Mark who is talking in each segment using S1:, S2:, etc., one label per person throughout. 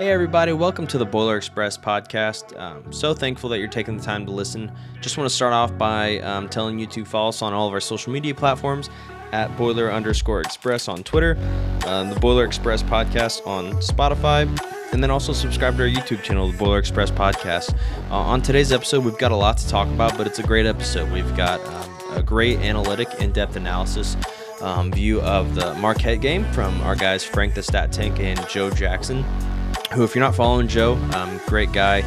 S1: Hey, everybody, welcome to the Boiler Express podcast. Um, so thankful that you're taking the time to listen. Just want to start off by um, telling you to follow us on all of our social media platforms at Boiler underscore Express on Twitter, uh, the Boiler Express podcast on Spotify, and then also subscribe to our YouTube channel, the Boiler Express podcast. Uh, on today's episode, we've got a lot to talk about, but it's a great episode. We've got um, a great analytic, in depth analysis. Um, view of the Marquette game from our guys Frank the Stat Tank and Joe Jackson who, if you're not following Joe, um, great guy,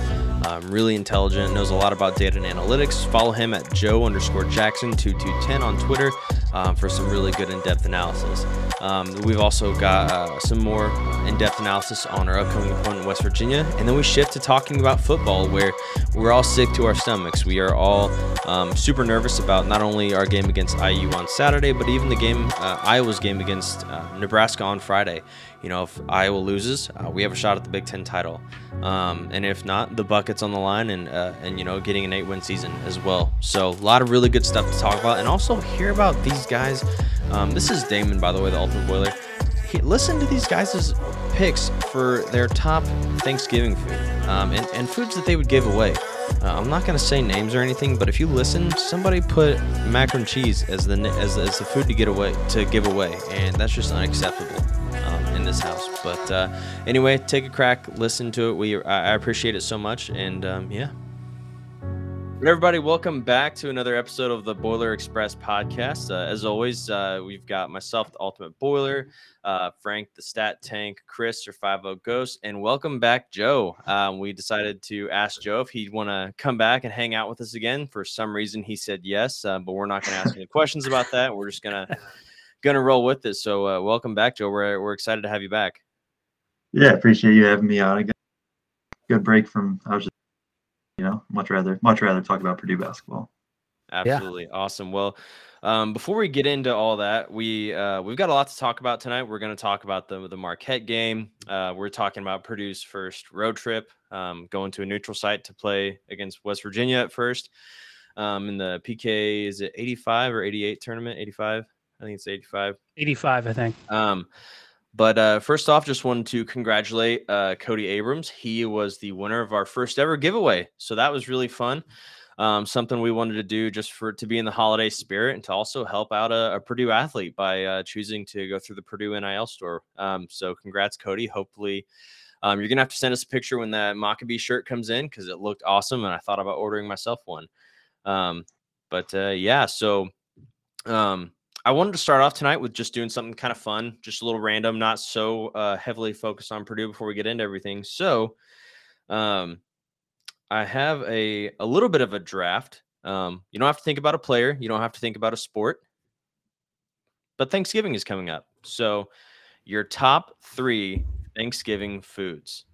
S1: um, really intelligent, knows a lot about data and analytics. Follow him at Joe underscore Jackson 2210 on Twitter um, for some really good in depth analysis. Um, we've also got uh, some more in depth analysis on our upcoming opponent, West Virginia. And then we shift to talking about football, where we're all sick to our stomachs. We are all um, super nervous about not only our game against IU on Saturday, but even the game, uh, Iowa's game against uh, Nebraska on Friday you know, if Iowa loses, uh, we have a shot at the Big Ten title. Um, and if not, the bucket's on the line and, uh, and, you know, getting an eight win season as well. So, a lot of really good stuff to talk about and also hear about these guys. Um, this is Damon, by the way, the Ultimate Boiler. Listen to these guys' picks for their top Thanksgiving food um, and, and foods that they would give away. Uh, I'm not gonna say names or anything, but if you listen, somebody put macaroni and cheese as the as, as the food to get away to give away, and that's just unacceptable in this house. But uh, anyway, take a crack, listen to it. We I appreciate it so much, and um, yeah. Everybody, welcome back to another episode of the Boiler Express podcast. Uh, as always, uh, we've got myself, the Ultimate Boiler, uh, Frank, the Stat Tank, Chris, or 50 Ghost, and welcome back, Joe. Um, we decided to ask Joe if he'd want to come back and hang out with us again. For some reason, he said yes, uh, but we're not going to ask any questions about that. We're just going to gonna roll with this. So uh, welcome back, Joe. We're we're excited to have you back.
S2: Yeah, appreciate you having me on. I got good break from. I was just, you know, much rather much rather talk about Purdue basketball.
S1: Absolutely yeah. awesome. Well, um, before we get into all that, we uh, we've got a lot to talk about tonight. We're going to talk about the the Marquette game. Uh, we're talking about Purdue's first road trip, um, going to a neutral site to play against West Virginia at first. Um, in the PK is it 85 or 88 tournament? 85. I think it's 85.
S3: 85, I think.
S1: Um, but uh, first off, just wanted to congratulate uh, Cody Abrams. He was the winner of our first ever giveaway, so that was really fun. Um, something we wanted to do just for to be in the holiday spirit and to also help out a, a Purdue athlete by uh, choosing to go through the Purdue NIL store. Um, so congrats, Cody. Hopefully, um, you're gonna have to send us a picture when that Maccabee shirt comes in because it looked awesome, and I thought about ordering myself one. Um, but uh, yeah, so um, I wanted to start off tonight with just doing something kind of fun, just a little random, not so uh, heavily focused on Purdue before we get into everything. So, um, I have a a little bit of a draft. Um, you don't have to think about a player, you don't have to think about a sport, but Thanksgiving is coming up. So, your top three Thanksgiving foods,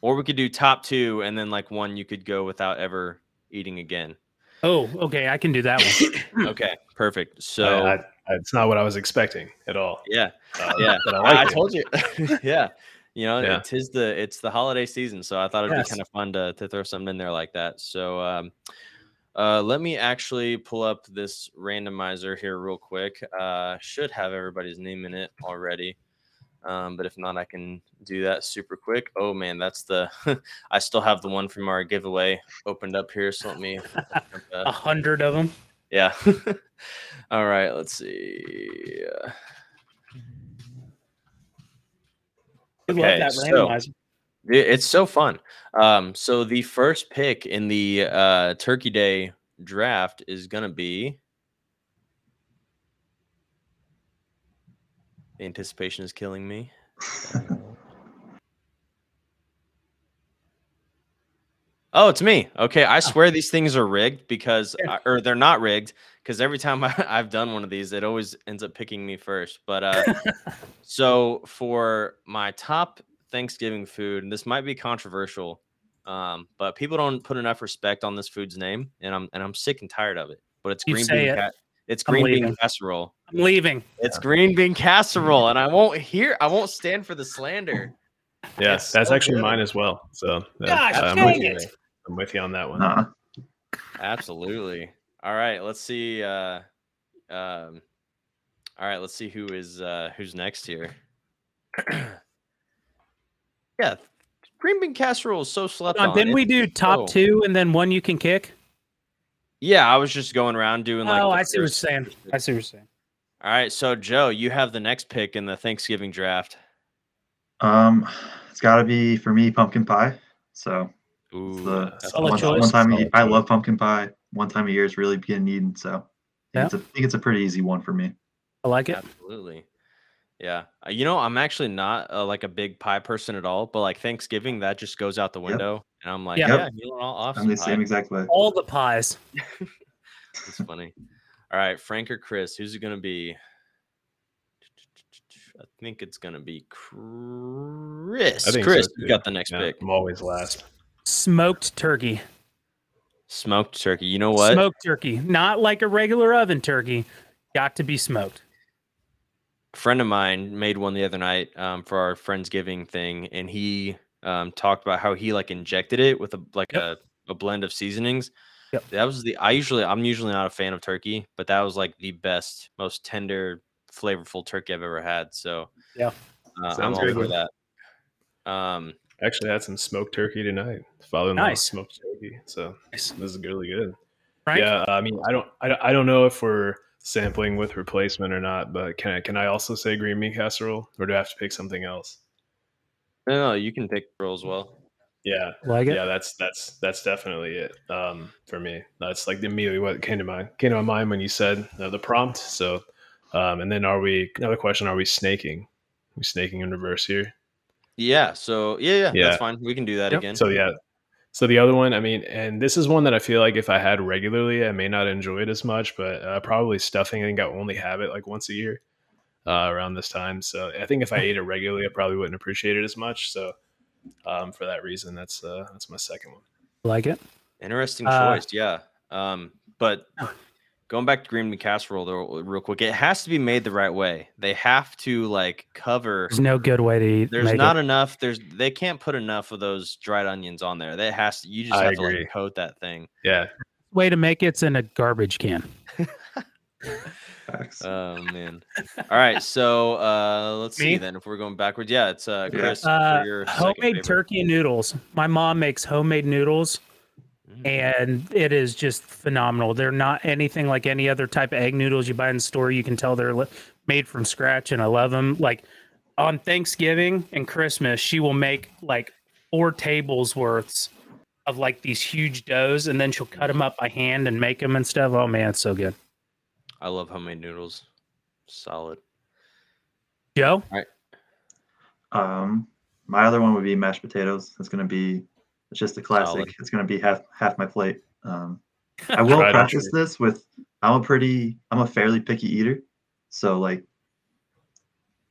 S1: or we could do top two, and then like one you could go without ever eating again.
S3: Oh, okay, I can do that
S1: one. okay, perfect. So I, I,
S4: it's not what I was expecting at all.
S1: Yeah, uh, yeah. I, like I told you. yeah, you know, yeah. it's the it's the holiday season, so I thought it'd yes. be kind of fun to to throw something in there like that. So, um, uh, let me actually pull up this randomizer here real quick. Uh, should have everybody's name in it already. Um, but if not, I can do that super quick. Oh man, that's the. I still have the one from our giveaway opened up here. So let me.
S3: A hundred of them.
S1: Yeah. All right. Let's see.
S3: Okay, that so,
S1: it's so fun. Um, so the first pick in the uh, Turkey Day draft is gonna be Anticipation is killing me. oh, it's me. Okay, I swear these things are rigged because, or they're not rigged because every time I, have done one of these, it always ends up picking me first. But uh, so for my top Thanksgiving food, and this might be controversial, um, but people don't put enough respect on this food's name, and I'm and I'm sick and tired of it. But it's green bean. It. It's green bean casserole.
S3: I'm leaving.
S1: It's green bean casserole, and I won't hear. I won't stand for the slander.
S4: Yes, that's so actually good. mine as well. So
S3: Gosh, uh, I'm, with you.
S4: I'm with you on that one. Uh-huh.
S1: Absolutely. All right, let's see. Uh, um, all right, let's see who is uh, who's next here. Yeah, green bean casserole is so slept on.
S3: Didn't we do top oh. two and then one you can kick?
S1: Yeah, I was just going around doing like.
S3: Oh, I see what you're saying. I see what you're saying.
S1: All right, so Joe, you have the next pick in the Thanksgiving draft.
S2: Um, it's got to be for me pumpkin pie. So
S1: Ooh,
S2: the, one, one, time a, I love pumpkin pie. One time a year is really getting eaten. So yeah. I think it's a pretty easy one for me.
S3: I like it.
S1: Absolutely. Yeah. Uh, you know, I'm actually not uh, like a big pie person at all, but like Thanksgiving, that just goes out the window. Yep. And I'm like, yeah, yeah you know,
S2: awesome. I'm the same exact way.
S3: All the pies.
S1: it's funny. All right, Frank or Chris, who's it going to be? I think it's going to be Chris. Chris, so you got the next yeah, pick.
S4: I'm always last.
S3: Smoked turkey.
S1: Smoked turkey. You know what?
S3: Smoked turkey. Not like a regular oven turkey. Got to be smoked A
S1: friend of mine made one the other night um, for our friendsgiving thing, and he um, talked about how he like injected it with a like yep. a, a blend of seasonings. Yep. That was the I usually I'm usually not a fan of turkey, but that was like the best, most tender, flavorful turkey I've ever had. So
S3: yeah,
S1: uh, I'm all for that. Um,
S4: actually had some smoked turkey tonight. Father-in-law nice. smoked turkey, so nice. this is really good. Frank? Yeah, I mean, I don't, I, I don't know if we're sampling with replacement or not, but can I can I also say green bean casserole, or do I have to pick something else?
S1: No, no, you can pick roll as well.
S4: Yeah,
S3: like
S4: yeah, that's that's that's definitely it um, for me. That's like immediately what came to mind came to my mind when you said uh, the prompt. So, um, and then are we another question? Are we snaking? Are we snaking in reverse here?
S1: Yeah. So yeah, yeah, yeah. that's fine. We can do that yep. again.
S4: So yeah, so the other one, I mean, and this is one that I feel like if I had regularly, I may not enjoy it as much, but uh, probably stuffing. I think I only have it like once a year uh, around this time. So I think if I ate it regularly, I probably wouldn't appreciate it as much. So um, for that reason, that's uh, that's my second one.
S3: Like it.
S1: Interesting uh, choice, yeah. Um, but going back to green bean casserole though, real quick, it has to be made the right way. They have to like cover.
S3: There's no good way to eat.
S1: There's not it. enough. There's they can't put enough of those dried onions on there. That has to. You just I have agree. to like coat that thing.
S4: Yeah.
S3: Way to make it's in a garbage can.
S1: Oh man. All right, so uh let's Me? see then if we're going backwards. Yeah, it's uh Chris uh,
S3: homemade turkey noodles. My mom makes homemade noodles Mm. and it is just phenomenal. They're not anything like any other type of egg noodles you buy in the store. You can tell they're made from scratch, and I love them. Like on Thanksgiving and Christmas, she will make like four tables worths of like these huge doughs, and then she'll cut them up by hand and make them and stuff. Oh man, it's so good.
S1: I love homemade noodles. Solid.
S3: Joe.
S1: All right.
S2: Um, my other one would be mashed potatoes. It's going to be it's just a classic. Solid. It's going to be half half my plate. Um, I will practice this with. I'm a pretty. I'm a fairly picky eater, so like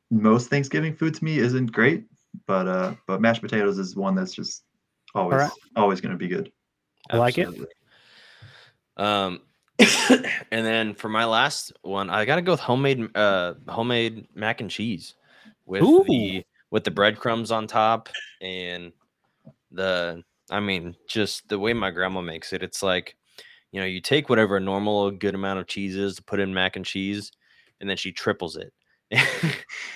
S2: most Thanksgiving food to me isn't great, but uh, but mashed potatoes is one that's just always right. always going to be good.
S3: I like
S1: it. Um, and then for my last one, I got to go with homemade uh homemade mac and cheese with Ooh. the with the breadcrumbs on top and the I mean, just the way my grandma makes it, it's like, you know, you take whatever a normal good amount of cheese is to put in mac and cheese, and then she triples it.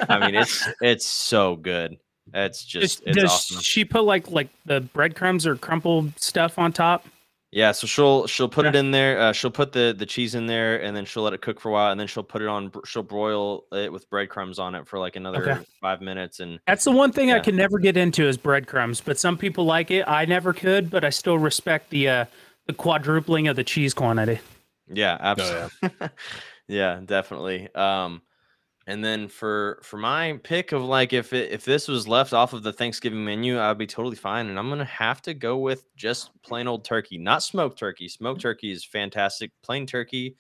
S1: I mean, it's it's so good. It's just it's does awesome.
S3: she put like like the breadcrumbs or crumpled stuff on top?
S1: Yeah, so she'll she'll put yeah. it in there. Uh, she'll put the the cheese in there, and then she'll let it cook for a while, and then she'll put it on. She'll broil it with breadcrumbs on it for like another okay. five minutes. And
S3: that's the one thing yeah. I can never get into is breadcrumbs. But some people like it. I never could, but I still respect the uh, the quadrupling of the cheese quantity.
S1: Yeah, absolutely. Oh, yeah. yeah, definitely. Um, and then for for my pick of like if it, if this was left off of the Thanksgiving menu, I'd be totally fine. And I'm gonna have to go with just plain old turkey, not smoked turkey. Smoked turkey is fantastic. Plain turkey,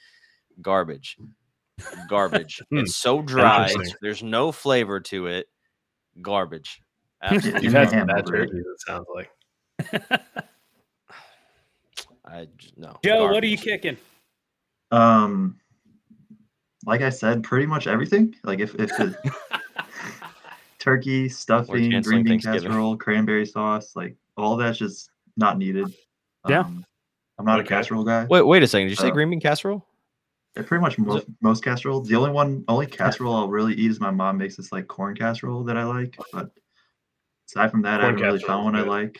S1: garbage, garbage. Hmm. it's so dry. There's no flavor to it. Garbage.
S4: Absolutely. You've had some bad turkey. It sounds like.
S1: I no.
S3: Joe, garbage. what are you kicking?
S2: Um like I said, pretty much everything. Like if if it, turkey, stuffing, green bean casserole, cranberry sauce, like all that's just not needed.
S3: Yeah. Um,
S2: I'm not okay. a casserole guy.
S1: Wait, wait a second. Did you say uh, green bean casserole?
S2: Yeah, pretty much most, most casseroles. The only one, only casserole I'll really eat is my mom makes this like corn casserole that I like. But aside from that, Corn I haven't really found one good. I like.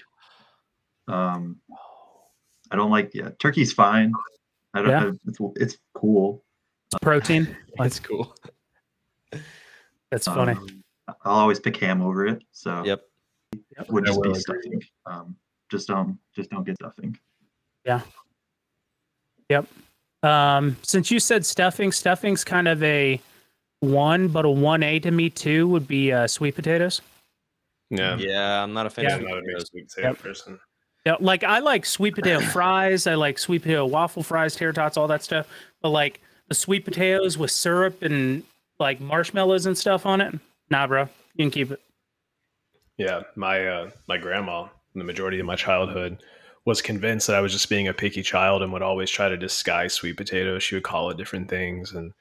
S2: Um, I don't like yeah, turkey's fine. I don't yeah. know. It's, it's cool.
S3: Protein.
S1: That's cool.
S3: That's funny. Um,
S2: I'll always pick ham over it. So
S1: yep,
S2: would just be stuffing. Um, just don't just don't get stuffing.
S3: Yeah. Yep. Um, since you said stuffing, stuffing's kind of a one, but a one A to me too would be uh, sweet potatoes.
S4: Yeah,
S1: yeah, I'm not a fan yeah. of sweet potatoes.
S4: Sweet potato yep. person.
S3: Yeah, like I like sweet potato fries. I like sweet potato waffle fries, tater tots, all that stuff. But like the sweet potatoes with syrup and like marshmallows and stuff on it, nah, bro, you can keep it.
S4: Yeah, my uh, my grandma, the majority of my childhood, was convinced that I was just being a picky child and would always try to disguise sweet potatoes. She would call it different things and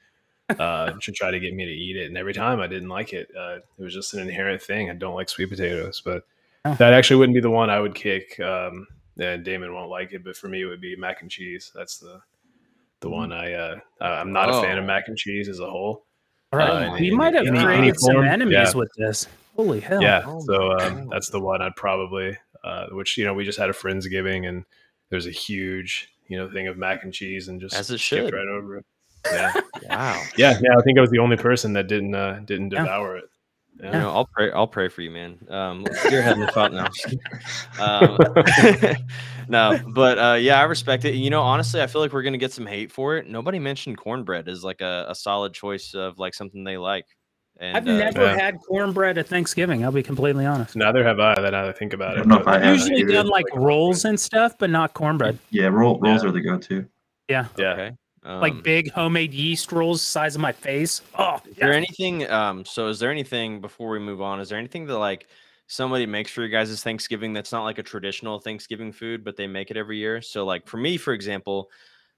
S4: uh, to try to get me to eat it. And every time I didn't like it, uh, it was just an inherent thing. I don't like sweet potatoes, but oh. that actually wouldn't be the one I would kick. Um, and Damon won't like it, but for me, it would be mac and cheese. That's the the one I uh, I'm not oh. a fan of oh. mac and cheese as a whole.
S3: All right, uh, we might have any, created any some enemies yeah. with this. Holy hell!
S4: Yeah, oh so um, that's the one I'd probably. Uh, which you know we just had a friendsgiving and there's a huge you know thing of mac and cheese and just
S1: as it should
S4: right over it. Yeah. wow. Yeah. Yeah. I think I was the only person that didn't uh, didn't devour yeah. it.
S1: Yeah. You know, I'll pray. I'll pray for you, man. Um, your heavenly thought now. Um, no, but uh, yeah, I respect it. You know, honestly, I feel like we're gonna get some hate for it. Nobody mentioned cornbread as like a, a solid choice of like something they like.
S3: And, I've uh, never yeah. had cornbread at Thanksgiving. I'll be completely honest.
S4: Neither have I. That I think about it.
S3: I have usually done like rolls and stuff, but not cornbread.
S2: Yeah, roll, rolls yeah. are the go-to.
S3: Yeah.
S4: Yeah. Okay.
S3: Um, like big homemade yeast rolls, size of my face. Oh,
S1: is there anything? Um, so is there anything before we move on? Is there anything that like somebody makes for you guys' is Thanksgiving that's not like a traditional Thanksgiving food, but they make it every year? So like for me, for example,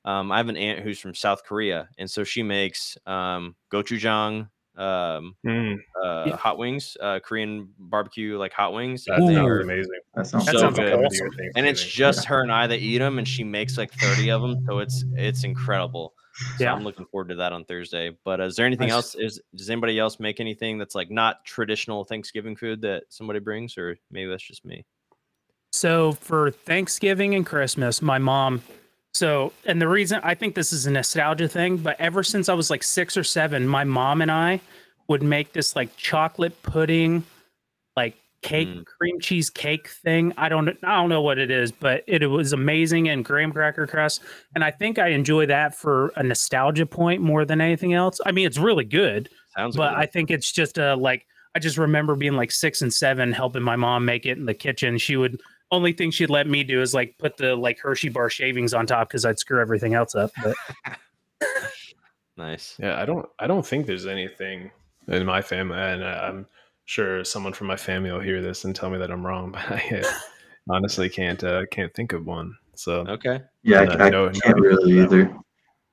S1: um, I have an aunt who's from South Korea, and so she makes um, gochujang, um, mm. uh, yeah. hot wings, uh, Korean barbecue like hot wings.
S4: That sounds amazing.
S1: That sounds so that good. Awesome. And it's just her and I that eat them, and she makes like thirty of them, so it's it's incredible. So yeah, I'm looking forward to that on Thursday. But uh, is there anything nice. else? Is does anybody else make anything that's like not traditional Thanksgiving food that somebody brings, or maybe that's just me?
S3: So for Thanksgiving and Christmas, my mom so, and the reason I think this is a nostalgia thing, but ever since I was like six or seven, my mom and I would make this like chocolate pudding, like cake, mm. cream cheese cake thing. I don't, I don't know what it is, but it, it was amazing and graham cracker crust. And I think I enjoy that for a nostalgia point more than anything else. I mean, it's really good,
S1: Sounds
S3: but
S1: good.
S3: I think it's just a like, I just remember being like six and seven, helping my mom make it in the kitchen. She would only thing she'd let me do is like put the like Hershey bar shavings on top because I'd screw everything else up. But
S1: nice.
S4: Yeah, I don't. I don't think there's anything in my family, and I'm sure someone from my family will hear this and tell me that I'm wrong. But I honestly can't uh, can't think of one. So
S1: okay.
S2: Yeah, uh, I, I no, can't really either.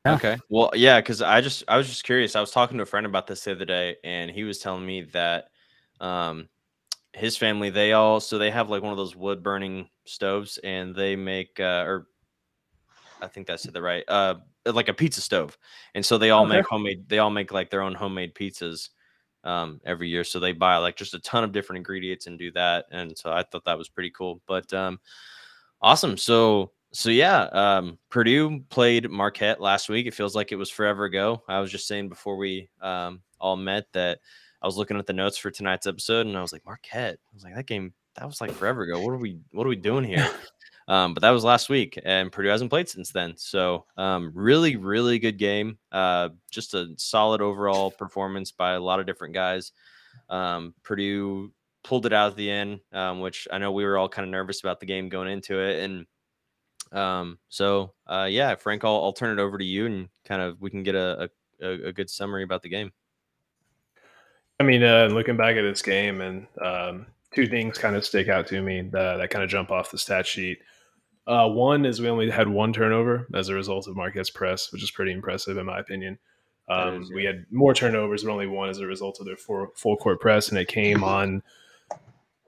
S1: Okay. Well, yeah, because I just I was just curious. I was talking to a friend about this the other day, and he was telling me that um his family they all so they have like one of those wood burning stoves and they make uh, or I think that's the right uh like a pizza stove and so they all okay. make homemade they all make like their own homemade pizzas um every year so they buy like just a ton of different ingredients and do that and so I thought that was pretty cool but um awesome so so yeah um Purdue played Marquette last week it feels like it was forever ago I was just saying before we um all met that I was looking at the notes for tonight's episode and I was like, Marquette. I was like, that game that was like forever ago. What are we what are we doing here? um, but that was last week, and Purdue hasn't played since then. So um, really, really good game. Uh, just a solid overall performance by a lot of different guys. Um, Purdue pulled it out at the end, um, which I know we were all kind of nervous about the game going into it, and um, so uh, yeah, Frank, I'll, I'll turn it over to you and kind of we can get a, a, a good summary about the game.
S4: I mean, uh, looking back at this game, and um, two things kind of stick out to me that, that kind of jump off the stat sheet. Uh, one is we only had one turnover as a result of Marquette's press, which is pretty impressive in my opinion. Um, is, yeah. We had more turnovers, but only one as a result of their full, full court press, and it came on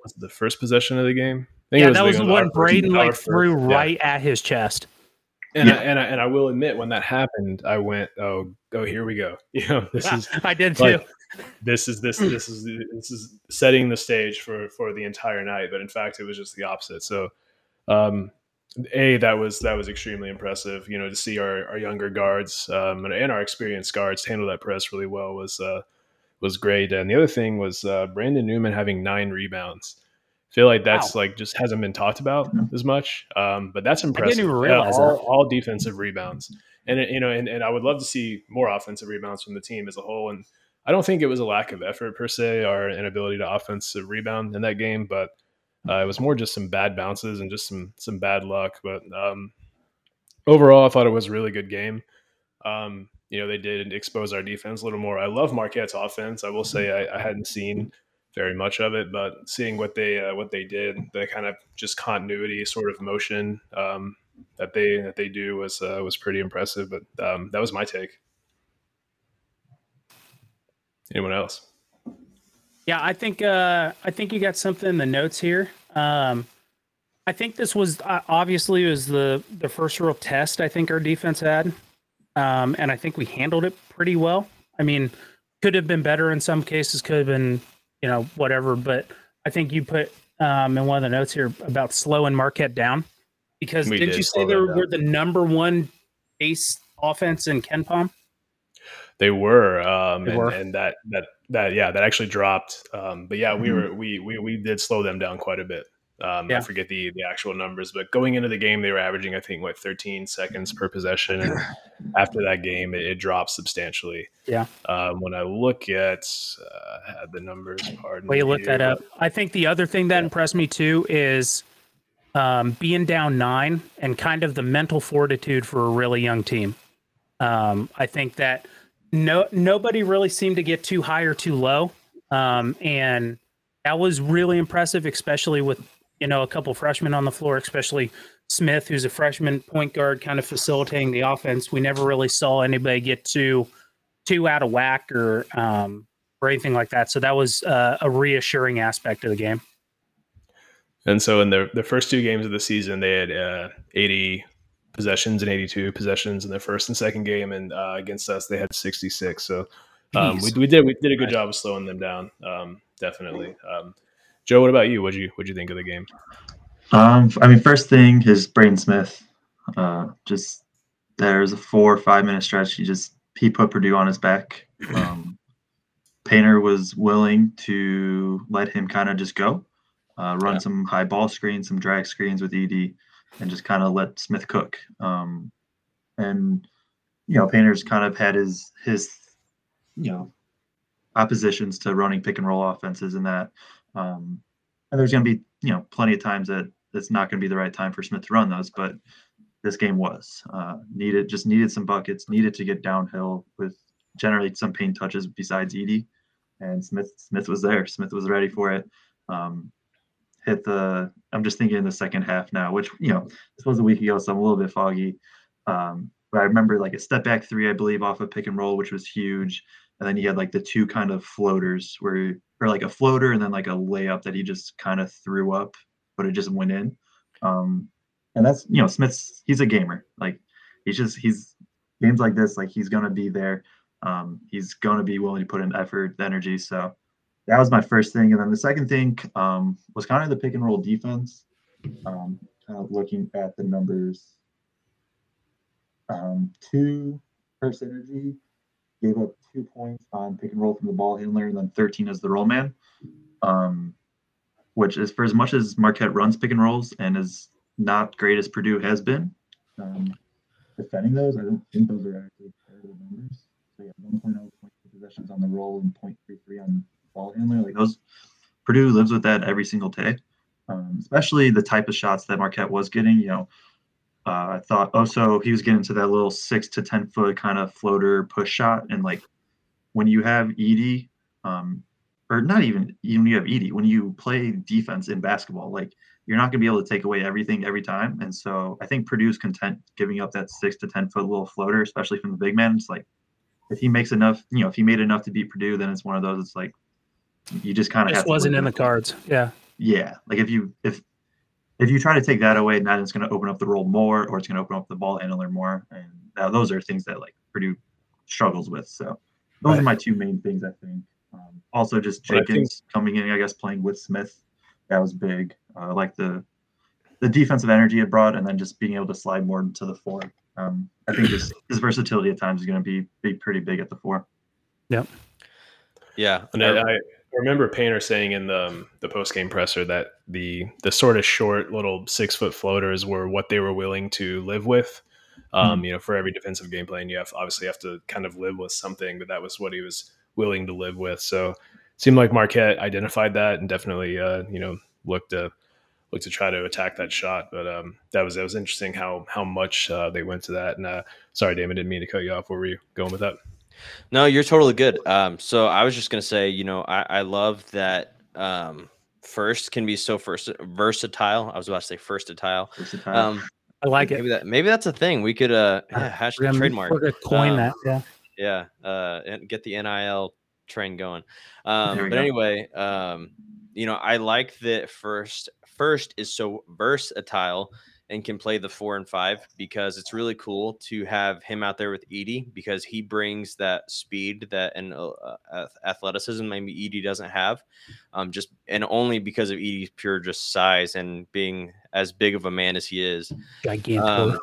S4: was it the first possession of the game.
S3: yeah, was that was the one Braden like threw right at his chest.
S4: And, yeah. I, and I, and I will admit when that happened, I went, oh, oh, here we go. You know, this is
S3: I did too. Like,
S4: this is this this is this is setting the stage for for the entire night. But in fact, it was just the opposite. So, um, a that was that was extremely impressive. You know, to see our, our younger guards um, and, and, our experienced guards handle that press really well was uh, was great. And the other thing was uh, Brandon Newman having nine rebounds. I feel like that's wow. like just hasn't been talked about as much, um, but that's impressive. I
S3: didn't even realize
S4: all, all, defensive rebounds, and you know, and, and I would love to see more offensive rebounds from the team as a whole. And I don't think it was a lack of effort per se or inability to offensive rebound in that game, but uh, it was more just some bad bounces and just some some bad luck. But um, overall, I thought it was a really good game. Um, you know, they did expose our defense a little more. I love Marquette's offense. I will say I, I hadn't seen very much of it, but seeing what they uh, what they did, the kind of just continuity sort of motion um, that they that they do was uh, was pretty impressive. But um, that was my take. Anyone else?
S3: Yeah, I think uh, I think you got something in the notes here. Um, I think this was uh, obviously was the the first real test I think our defense had, um, and I think we handled it pretty well. I mean, could have been better in some cases, could have been you know whatever, but I think you put um, in one of the notes here about slowing Marquette down because did, did you say they were the number one base offense in KenPom?
S4: They were, um, they were. And, and, that that that yeah, that actually dropped. Um, but yeah, we mm-hmm. were we, we we did slow them down quite a bit. Um, yeah. I forget the the actual numbers, but going into the game, they were averaging I think what 13 seconds per possession, and after that game, it, it dropped substantially.
S3: Yeah.
S4: Um, when I look at uh, the numbers, pardon.
S3: Well, you look that up. I think the other thing that yeah. impressed me too is um, being down nine and kind of the mental fortitude for a really young team. Um, I think that no nobody really seemed to get too high or too low. Um, and that was really impressive especially with you know a couple freshmen on the floor especially smith who's a freshman point guard kind of facilitating the offense. We never really saw anybody get too too out of whack or um, or anything like that. So that was uh, a reassuring aspect of the game.
S4: And so in the the first two games of the season they had uh, 80 possessions and 82 possessions in their first and second game, and uh, against us they had 66. So um, we, we did we did a good job of slowing them down. Um, definitely. Um, Joe, what about you? What you what you think of the game?
S2: Um, I mean, first thing is Braden Smith. Uh, just there's a four or five minute stretch. He just he put Purdue on his back. Um, Painter was willing to let him kind of just go, uh, run yeah. some high ball screens, some drag screens with Edey and just kind of let Smith cook. Um, and you know, Painter's kind of had his his you know oppositions to running pick and roll offenses and that. Um, and there's going to be you know plenty of times that it's not going to be the right time for Smith to run those, but this game was uh, needed just needed some buckets, needed to get downhill with generally some paint touches besides Edey, and Smith Smith was there. Smith was ready for it. Um, hit the I'm just thinking in the second half now, which you know this was a week ago, so I'm a little bit foggy. Um, but I remember like a step back three, I believe, off of pick and roll, which was huge. And then he had like the two kind of floaters where or like a floater and then like a layup that he just kind of threw up, but it just went in. Um, and that's you know, Smith's he's a gamer. Like he's just he's games like this, like he's gonna be there. Um, he's gonna be willing to put in effort, energy. So that was my first thing. And then the second thing um, was kind of the pick and roll defense. Um, kind of looking at the numbers. Um, two per synergy gave up two points on pick and roll from the ball handler, and then 13 as the roll man. Um, which is for as much as Marquette runs pick and rolls and is not great as Purdue has been. Um, defending those, I don't think those are actually terrible numbers. So yeah, 1.0 points possessions on the roll and 0.33 on ball handler. Like those, Purdue lives with that every single day. Um, especially the type of shots that Marquette was getting. You know, uh, I thought oh, so he was getting to that little six to ten foot kind of floater push shot, and like when you have Edey, um, or not even even you have Edey, when you play defense in basketball, like you're not going to be able to take away everything every time. And so I think Purdue's content giving up that six to ten foot little floater, especially from the big man. It's like if he makes enough, you know, if he made enough to beat Purdue, then it's one of those. It's like you just kind of
S3: just wasn't in the cards. Yeah.
S2: Yeah. Like if you if if you try to take that away, now it's going to open up the role more, or it's going to open up the ball handler more, and uh, those are things that like Purdue struggles with. So those right. are my two main things, I think. Um, also, just Jenkins think... coming in, I guess, playing with Smith, that was big. Uh, like the the defensive energy it brought, and then just being able to slide more into the four. Um, I think his, his versatility at times is going to be be pretty big at the four.
S3: Yep.
S1: Yeah,
S4: and I, I remember Painter saying in the um, the post game presser that the the sort of short little six foot floaters were what they were willing to live with. Um, mm-hmm. You know, for every defensive game plan, you have obviously have to kind of live with something, but that was what he was willing to live with. So, it seemed like Marquette identified that and definitely, uh, you know, looked to looked to try to attack that shot. But um, that was that was interesting how how much uh, they went to that. And uh, sorry, Damon, didn't mean to cut you off. Where were you going with that?
S1: No, you're totally good. Um, so I was just gonna say, you know, I, I love that um, Furst can be so first versatile. I was about to say versatile.
S2: Versatile. Um,
S3: I like
S1: maybe
S3: it.
S1: That, maybe that's a thing. We could uh yeah, hashtag
S3: we're
S1: trademark.
S3: We're gonna coin um, that. Yeah.
S1: Yeah. Uh, and get the NIL train going. Um, but go. anyway, um, you know, I like that Furst. Furst is so versatile and can play the four and five because it's really cool to have him out there with Edey because he brings that speed that and uh, athleticism maybe Edey doesn't have, um, just and only because of Edey's pure just size and being as big of a man as he is,
S3: gigantic.
S1: Um,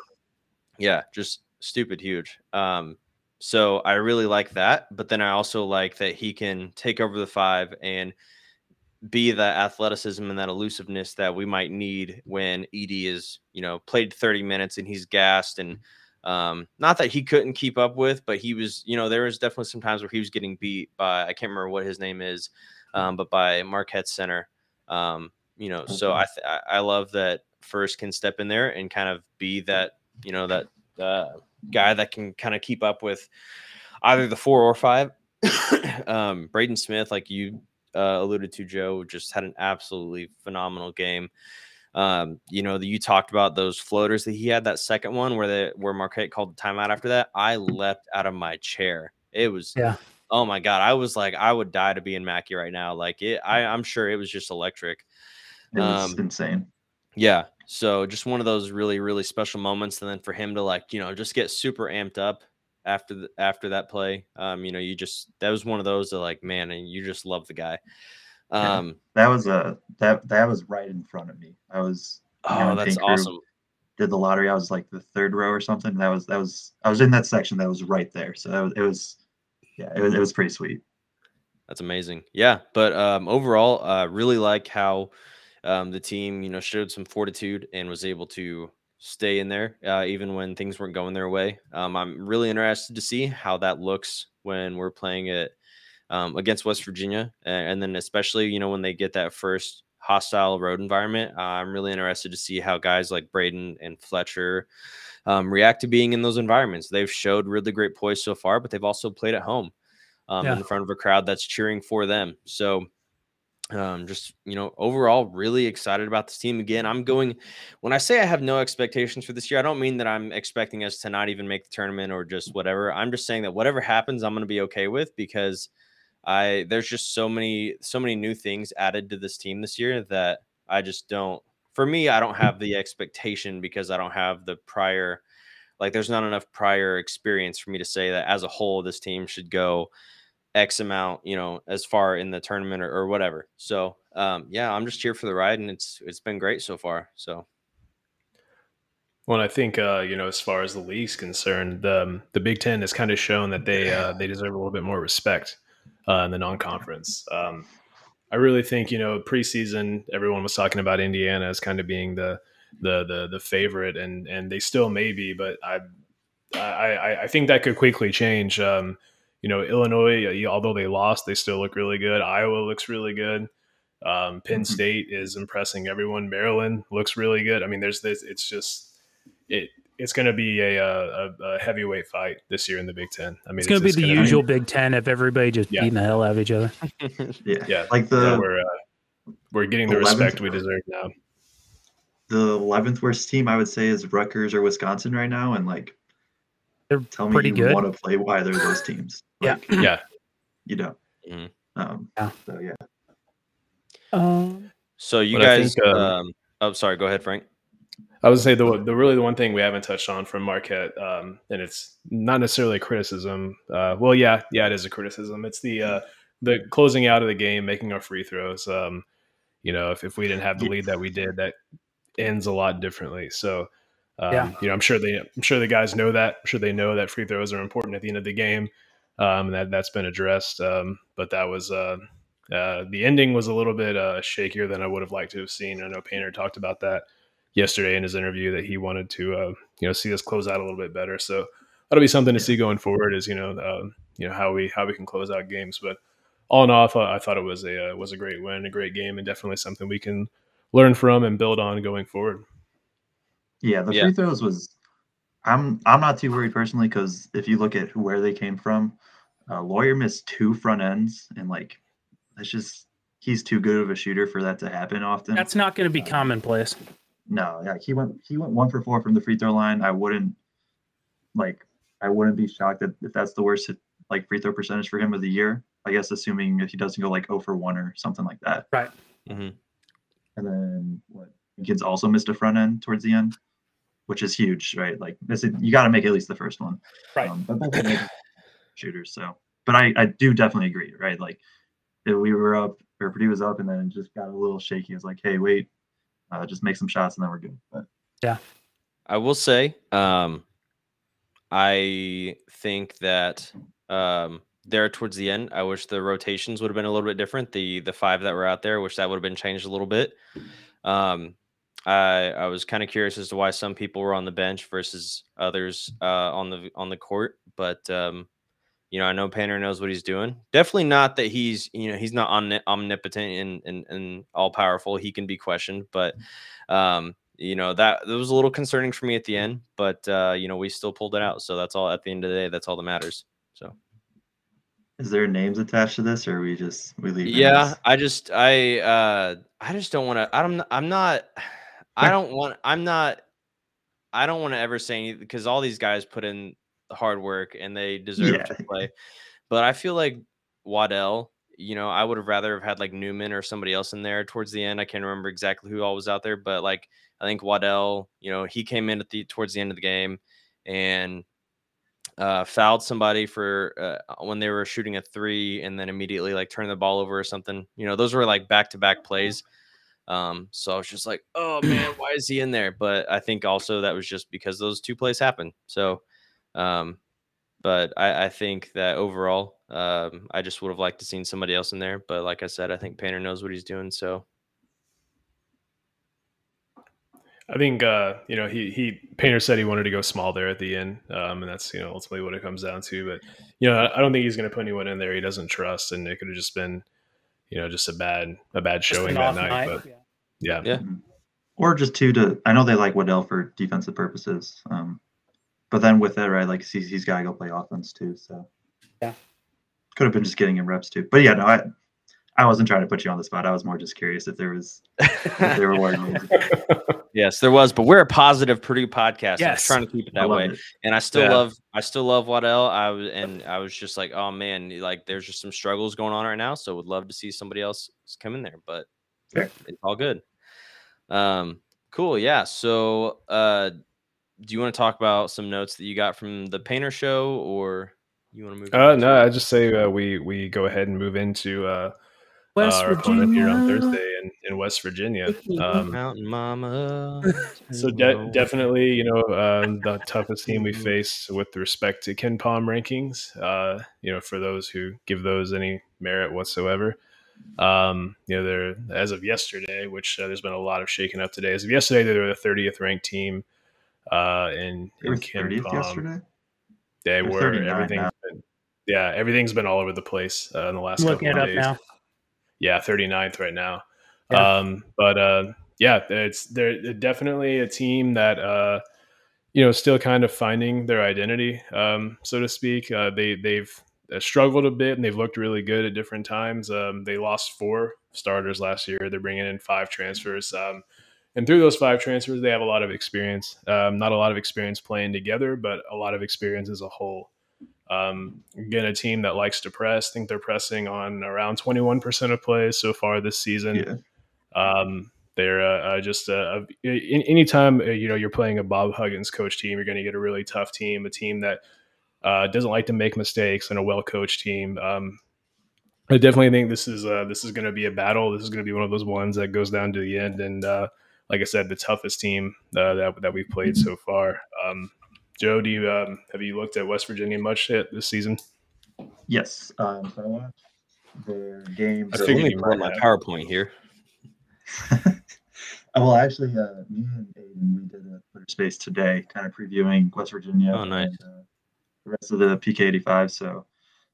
S1: yeah, just stupid huge. Um, so I really like that, but then I also like that he can take over the five and be the athleticism and that elusiveness that we might need when Edey is, you know, played 30 minutes and he's gassed and um, not that he couldn't keep up with, but he was, you know, there was definitely some times where he was getting beat by I can't remember what his name is, um, but by Marquette Center. Um, you know, so I th- I love that Furst can step in there and kind of be that, you know, that uh, guy that can kind of keep up with either the four or five. um, Braden Smith, like you uh, alluded to, Joe, just had an absolutely phenomenal game. Um, you know, the, you talked about those floaters that he had. That second one where the where Marquette called the timeout after that, I leapt out of my chair. It was
S3: yeah.
S1: Oh my god, I was like, I would die to be in Mackey right now. Like it, I, I'm sure it was just electric.
S2: It was um, insane.
S1: Yeah. So just one of those really, really special moments, and then for him to like, you know, just get super amped up after the, after that play. Um, you know, you just that was one of those that like, man, and you just love the guy. Um,
S2: yeah, that was a that that was right in front of me. I was
S1: oh, that's awesome.
S2: Did the lottery? I was like the third row or something. That was that was I was in that section that was right there. So that was it was yeah it was it was pretty sweet.
S1: That's amazing. Yeah, but um, overall, uh, really like how um, the team you know showed some fortitude and was able to stay in there, uh, even when things weren't going their way. Um, I'm really interested to see how that looks when we're playing it um, against West Virginia, and, and, then especially you know when they get that first hostile road environment. Uh, I'm really interested to see how guys like Braden and Fletcher um, react to being in those environments. They've showed really great poise so far, but they've also played at home um, yeah. in front of a crowd that's cheering for them. So um, just you know overall really excited about this team again. I'm going when i say i have no expectations for this year i don't mean that i'm expecting us to not even make the tournament or just whatever. I'm just saying that whatever happens i'm going to be okay with because i there's just so many so many new things added to this team this year that i just don't for me i don't have the expectation because i don't have the prior like there's not enough prior experience for me to say that as a whole this team should go X amount, you know, as far in the tournament or, or whatever. So um, yeah, I'm just here for the ride, and it's it's been great so far. So.
S4: Well, I think uh, you know, as far as the league's concerned, the um, the Big Ten has kind of shown that they uh, they deserve a little bit more respect uh, in the non-conference. Um, I really think you know, preseason, everyone was talking about Indiana as kind of being the the the the favorite, and and they still may be, but I I I think that could quickly change. Um, you know, Illinois, uh, although they lost, they still look really good. Iowa looks really good. Um, Penn mm-hmm. State is impressing everyone. Maryland looks really good. I mean, there's this. It's just it. It's going to be a, a, a, heavyweight fight this year in the Big Ten. I mean,
S3: it's, going to be the usual be, Big Ten if everybody just yeah. beating the hell out of each other.
S2: yeah,
S4: yeah,
S2: like the
S4: yeah, we're uh, we're getting the respect we deserve now.
S2: The eleventh worst team I would say is Rutgers or Wisconsin right now, and like
S3: they're tell me you good.
S2: want to play either of those teams.
S3: Like,
S4: yeah, yeah,
S2: you know. Mm-hmm. Um, yeah. So yeah.
S3: Um.
S1: So you guys, think, um, um, Oh, sorry. Go ahead, Frank.
S4: I would say the the really the one thing we haven't touched on from Marquette, um, and it's not necessarily a criticism. Uh, well, yeah, yeah, it is a criticism. It's the uh, the closing out of the game, making our free throws. Um, you know, if, if we didn't have the lead that we did, that ends a lot differently. So, um, yeah. you know, I'm sure they, I'm sure the guys know that. I'm sure they know that free throws are important at the end of the game. Um, that that's been addressed. Um, but that was uh, uh, the ending was a little bit uh, shakier than I would have liked to have seen. I know Painter talked about that yesterday in his interview that he wanted to uh, you know see us close out a little bit better. So that'll be something to see going forward. Is you know uh, you know how we how we can close out games. But all in all, I thought, I thought it was a uh, was a great win, a great game, and definitely something we can learn from and build on going forward.
S2: Yeah, the yeah. free throws was. I'm I'm not too worried personally because if you look at where they came from, uh, Loyer missed two front ends and like it's just he's too good of a shooter for that to happen often.
S3: That's not going to be uh, commonplace.
S2: No, yeah, he went he went one for four from the free throw line. I wouldn't like I wouldn't be shocked that if that's the worst like free throw percentage for him of the year. I guess assuming if he doesn't go like 0 for one or something like that.
S3: Right.
S1: Mm-hmm.
S2: And then what? Kids also missed a front end towards the end, which is huge, right? Like this, you got to make at least the first one.
S3: Right. Um, but
S2: shooters. So, but I I do definitely agree, right? Like if we were up or Purdue was up and then it just got a little shaky. It's like, hey, wait, uh, just make some shots and then we're good. But
S3: yeah,
S1: I will say, um, I think that um, there towards the end, I wish the rotations would have been a little bit different. The the five that were out there, wish that would have been changed a little bit. Um, I I was kind of curious as to why some people were on the bench versus others uh, on the on the court, but um, you know, I know Painter knows what he's doing. Definitely not that he's, you know, he's not omnipotent and, and, and all powerful. He can be questioned, but, um, you know, that, that was a little concerning for me at the end, but, uh, you know, we still pulled it out. So that's all at the end of the day. That's all that matters. So.
S2: Is there names attached to this, or we just we leave?
S1: Yeah? I just I uh I just don't want to. I'm I'm not. I don't want. I'm not. I don't want to ever say anything because all these guys put in hard work and they deserve yeah. to play. But I feel like Waddell, you know, I would have rather have had like Newman or somebody else in there towards the end. I can't remember exactly who all was out there, but like I think Waddell, you know, he came in at the towards the end of the game and uh, fouled somebody for uh, when they were shooting a three and then immediately like turned the ball over or something. You know, those were like back to back plays. Um, so I was just like, oh man, why is he in there? But I think also that was just because those two plays happened. So um, but I, I, think that overall, um, I just would have liked to seen somebody else in there. But like I said, I think Painter knows what he's doing. So
S4: I think uh, you know he he Painter said he wanted to go small there at the end, um, and that's you know ultimately what it comes down to. But you know I don't think he's going to put anyone in there he doesn't trust, and it could have just been you know just a bad a bad showing that night. night. But yeah,
S1: yeah. yeah.
S2: Or just two to I know they like Waddell for defensive purposes. Um, but then with it, right, like he's, he's got to go play offense too. So
S3: yeah,
S2: could have been just getting him reps too. But yeah, no, I I wasn't trying to put you on the spot. I was more just curious if there was if they were
S1: yes, there was, but we're a positive Purdue podcast. Yes. I'm trying to keep it that way. It. And I still yeah. love I still love Waddell. I was and I was just like, oh man, like there's just some struggles going on right now. So would love to see somebody else come in there, but
S2: Fair.
S1: it's all good. Um, cool. Yeah. So uh do you want to talk about some notes that you got from the painter show or you want to move
S4: uh no i just say uh, we we go ahead and move into uh West uh, Virginia. opponent here on Thursday in, in West Virginia.
S1: Um, Mountain Mama.
S4: so de- definitely, you know, um, the toughest team we face with respect to KenPom rankings. Uh, you know, for those who give those any merit whatsoever. Um, you know, they're as of yesterday, which uh, there's been a lot of shaking up today. As of yesterday, they were the 30th ranked team uh, in, in KenPom. yesterday. They were everything. Yeah, everything's been all over the place uh, in the last Looking couple of days. Now. Yeah, 39th right now. Yeah. Um, but uh, yeah, it's they're definitely a team that uh, you know still kind of finding their identity, um, so to speak. Uh, they they've uh, struggled a bit and they've looked really good at different times. Um, they lost four starters last year. They're bringing in five transfers. Um, and through those five transfers, they have a lot of experience. Um, not a lot of experience playing together, but a lot of experience as a whole. Um, again, a team that likes to press. I think they're pressing on around 21% of plays so far this season. Yeah. Um, They're uh, uh just uh, anytime you know you're playing a Bob Huggins coach team, you're going to get a really tough team, a team that doesn't like to make mistakes, and a well coached team. Um, I definitely think this is this is going to be a battle. This is going to be one of those ones that goes down to the end, and like I said, the toughest team that that we've played so far. Um, Joe, do you um, have you looked at West Virginia much yet this season?
S2: Yes, um, so I watched their games.
S1: I figured you brought my PowerPoint here.
S2: well, actually, uh, me and Aiden we did a Twitter space today, kind of previewing West Virginia.
S1: Oh, nice. And,
S2: uh, the rest of the PK85. So,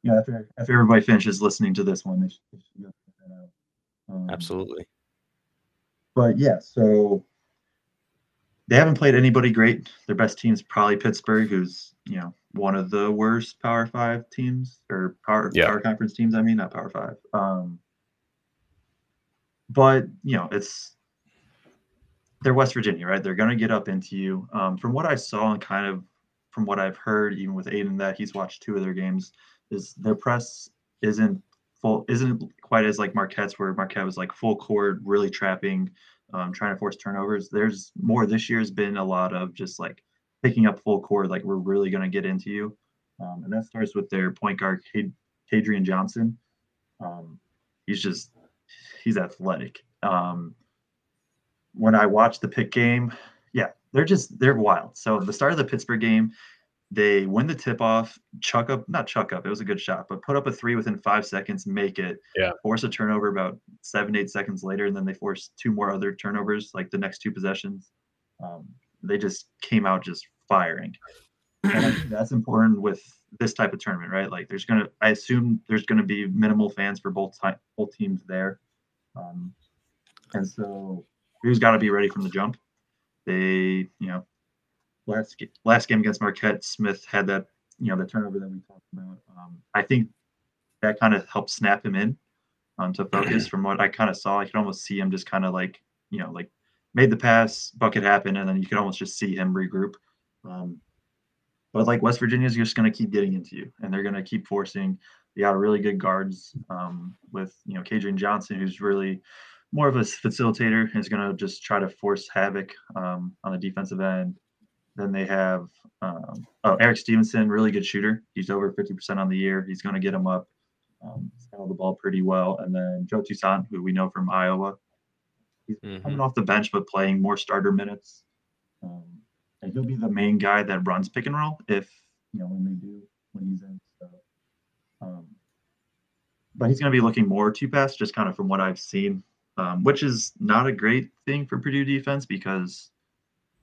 S2: you know, after after everybody finishes listening to this one, they should, they should go check that out.
S1: Um, Absolutely.
S2: But yeah, so they haven't played anybody great. Their best team is probably Pittsburgh, who's you know one of the worst Power Five teams or Power yeah. Power Conference teams. I mean, not Power Five. Um, but you know, it's they're West Virginia, right? They're going to get up into you. Um, from what I saw and kind of from what I've heard, even with Aiden, that he's watched two of their games, is their press isn't full, isn't quite as like Marquette's, where Marquette was like full court, really trapping um, trying to force turnovers. There's more this year's been a lot of just like picking up full court, like we're really going to get into you. Um, and that starts with their point guard, Kedrian Johnson. Um, he's just, he's athletic. Um, when I watched the pick game, yeah, they're just, they're wild. So the start of the Pittsburgh game, they win the tip off, chuck up, not chuck up, it was a good shot, but put up a three within five seconds, make it,
S4: yeah.
S2: force a turnover about seven, eight seconds later, and then they force two more other turnovers, like the next two possessions. Um, they just came out just firing. And that's important with this type of tournament, right? Like there's gonna, I assume there's gonna be minimal fans for both time, both teams there, um, and he has got to be ready from the jump. They, you know, last last game against Marquette, Smith had that you know the turnover that we talked about. Um, I think that kind of helped snap him in um, to focus. From what I kind of saw, I could almost see him just kind of like you know like made the pass, bucket happen, and then you could almost just see him regroup. Um, but like West Virginia is just going to keep getting into you, and they're going to keep forcing. They got really good guards um, with you know Kedrian Johnson, who's really more of a facilitator, is going to just try to force havoc um, on the defensive end. Then they have um, oh Erik Stevenson, really good shooter. He's over 50% on the year. He's going to get him up. Um, he's handled the ball pretty well. And then Joe Toussaint, who we know from Iowa, he's mm-hmm. coming off the bench but playing more starter minutes. Um, and he'll be the main guy that runs pick and roll if you know when they do when he's in. So, um, but he's going to be looking more to pass, just kind of from what I've seen, um, which is not a great thing for Purdue defense because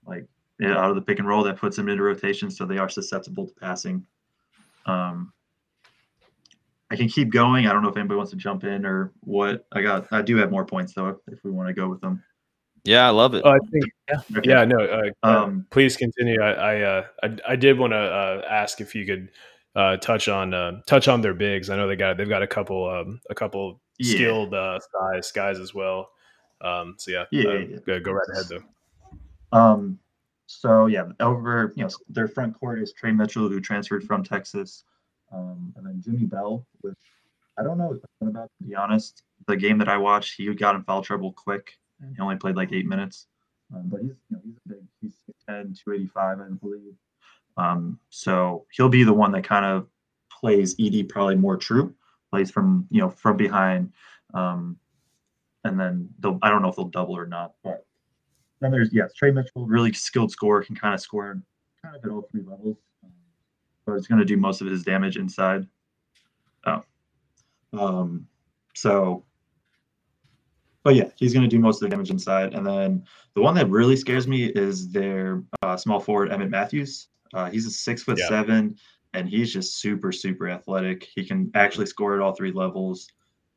S2: like out of the pick and roll that puts them into rotation, so they are susceptible to passing. Um, I can keep going. I don't know if anybody wants to jump in or what. I got. I do have more points though, if we want to go with them.
S1: Yeah, I love it.
S4: Oh, I think. Yeah. Okay. Yeah. No. Uh, um, please continue. I. I. Uh, I, I did want to uh, ask if you could uh, touch on uh, touch on their bigs. I know they got they've got a couple um, a couple yeah. skilled uh, guys guys as well. Um, so yeah.
S2: Yeah.
S4: Uh, go, go right ahead though.
S2: Um. So yeah, over you know their front court is Tre Mitchell who transferred from Texas, um, and then Jimmy Bell. With I don't know about to be honest. The game that I watched, he got in foul trouble quick. And he only played like eight minutes, um, but he's you know he's a big he's 10, 285 I believe. Um, so he'll be the one that kind of plays Ed probably more true, plays from you know from behind, um, and then they'll I don't know if they'll double or not, but then there's yes, Tre Mitchell, really skilled scorer, can kind of score kind of at all three levels, um, but it's going to do most of his damage inside. Oh, um, so, but yeah, he's going to do most of the damage inside. And then the one that really scares me is their uh, small forward Emmitt Matthews. Uh, he's a six foot yeah. seven, and he's just super super athletic. He can actually score at all three levels.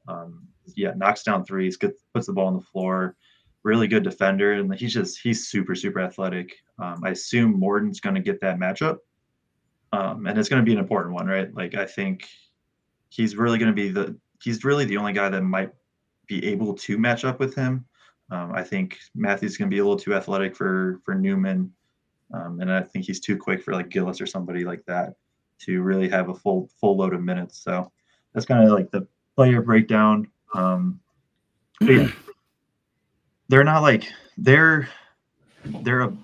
S2: Um, yeah, knocks down threes, gets, puts the ball on the floor really good defender, and he's just he's super super athletic. Um, I assume Morton's going to get that matchup, um, and it's going to be an important one, right? Like I think he's really going to be the he's really the only guy that might be able to match up with him. Um, I think Matthews going to be a little too athletic for for Newman, um, and I think he's too quick for like Gillis or somebody like that to really have a full full load of minutes. So that's kind of like the player breakdown. Um, yeah, they're not like they're they're a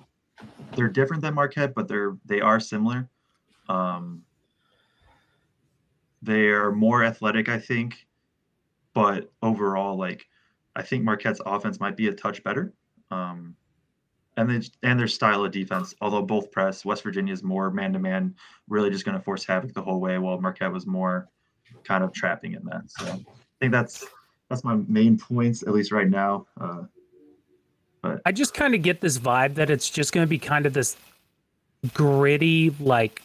S2: they're different than Marquette, but they're they are similar. Um, they are more athletic, I think, but overall, like I think Marquette's offense might be a touch better. Um, and they, and their style of defense, although both press, West Virginia is more man to man, really just going to force havoc the whole way, while Marquette was more kind of trapping in that. So I think that's that's my main points, at least right now. Uh,
S3: but I just kind of get this vibe that it's just going to be kind of this gritty, like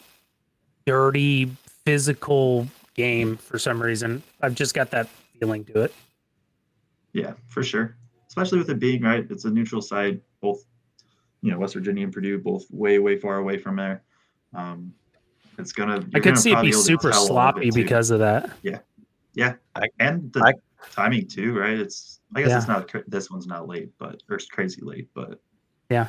S3: dirty, physical game for some reason. I've just got that feeling to it.
S2: Yeah, for sure. Especially with it being right, it's a neutral site. Both, you know, West Virginia and Purdue, both way, way far away from there. Um, it's gonna.
S3: I could see it be super sloppy because of that.
S2: Yeah, yeah, and the I, timing too, right? It's. I guess yeah. it's not. This one's not late, but or it's crazy late, but.
S3: Yeah.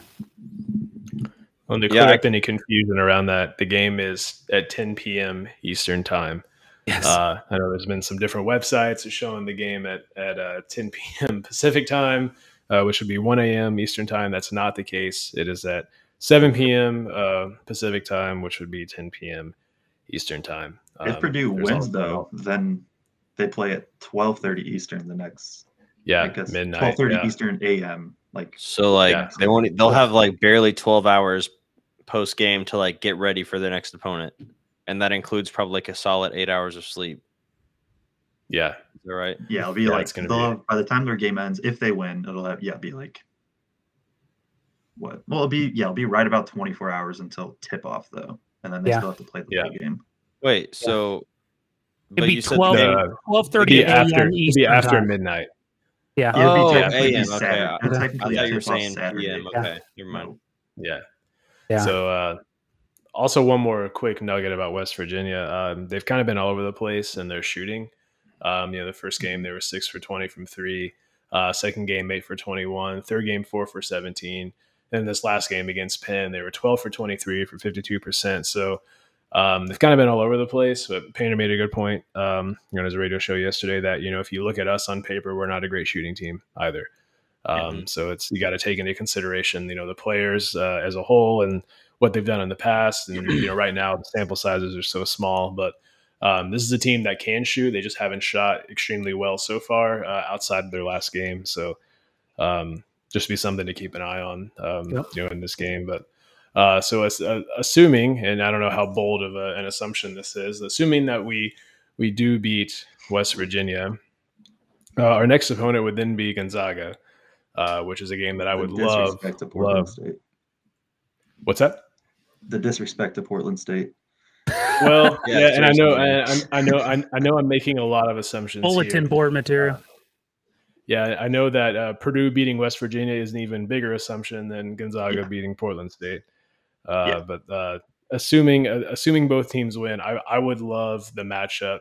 S4: Well, to clear yeah, up any confusion around that, the game is at 10 p.m. Eastern time. Yes. Uh, I know there's been some different websites showing the game at at uh, 10 p.m. Pacific time, uh, which would be 1 a.m. Eastern time. That's not the case. It is at 7 p.m. Uh, Pacific time, which would be 10 p.m. Eastern time.
S2: Um, if Purdue wins, though, then they play at 12:30 Eastern the next.
S4: Yeah, midnight.
S2: 12:30
S4: yeah.
S2: Eastern a.m. Like
S1: so, like yeah. they won't. They'll have like barely 12 hours post game to like get ready for the next opponent and that includes probably like a solid eight hours of sleep.
S4: Yeah,
S1: is that right?
S2: Yeah, it'll be yeah, like gonna be... by the time their game ends, if they win, it'll have yeah, be like what? Well, it'll be yeah, it'll be right about twenty four hours until tip off though, and then they yeah. still have to play the yeah. game.
S1: Wait, so
S3: it'd be 12, uh, 12 30
S4: after, be after time. midnight.
S3: Yeah.
S1: Oh, AM. Okay. I, I thought you were saying PM. Okay. Never mind.
S4: Yeah. Yeah. So uh, also, one more quick nugget about West Virginia. Um, they've kind of been all over the place in their shooting. Um, you know, the first game they were six for twenty from three. Uh, second game eight for twenty one. Third game four for seventeen. And this last game against Penn, they were twelve for twenty three for fifty two percent. So um, they've kind of been all over the place. But Painter made a good point um, you know, as a radio show yesterday that you know if you look at us on paper, we're not a great shooting team either. Um, mm-hmm. So it's you got to take into consideration you know the players uh, as a whole and what they've done in the past. And you know, right now the sample sizes are so small, but um, this is a team that can shoot. They just haven't shot extremely well so far uh, outside of their last game. So um, just be something to keep an eye on, um, yep. you know, in this game. But uh, so as, uh, assuming, and I don't know how bold of a, an assumption this is, assuming that we we do beat West Virginia, uh, our next opponent would then be Gonzaga, uh, which is a game that I would love. love. State. What's that?
S2: the disrespect to Portland State.
S4: Well, yeah, yeah and I know, I, I know, I, I, know, I'm making a lot of assumptions.
S3: Bulletin
S4: here.
S3: board material.
S4: Yeah, I know that uh, Purdue beating West Virginia is an even bigger assumption than Gonzaga yeah. beating Portland State. Uh, yeah. But uh, assuming uh, assuming both teams win, I, I would love the matchup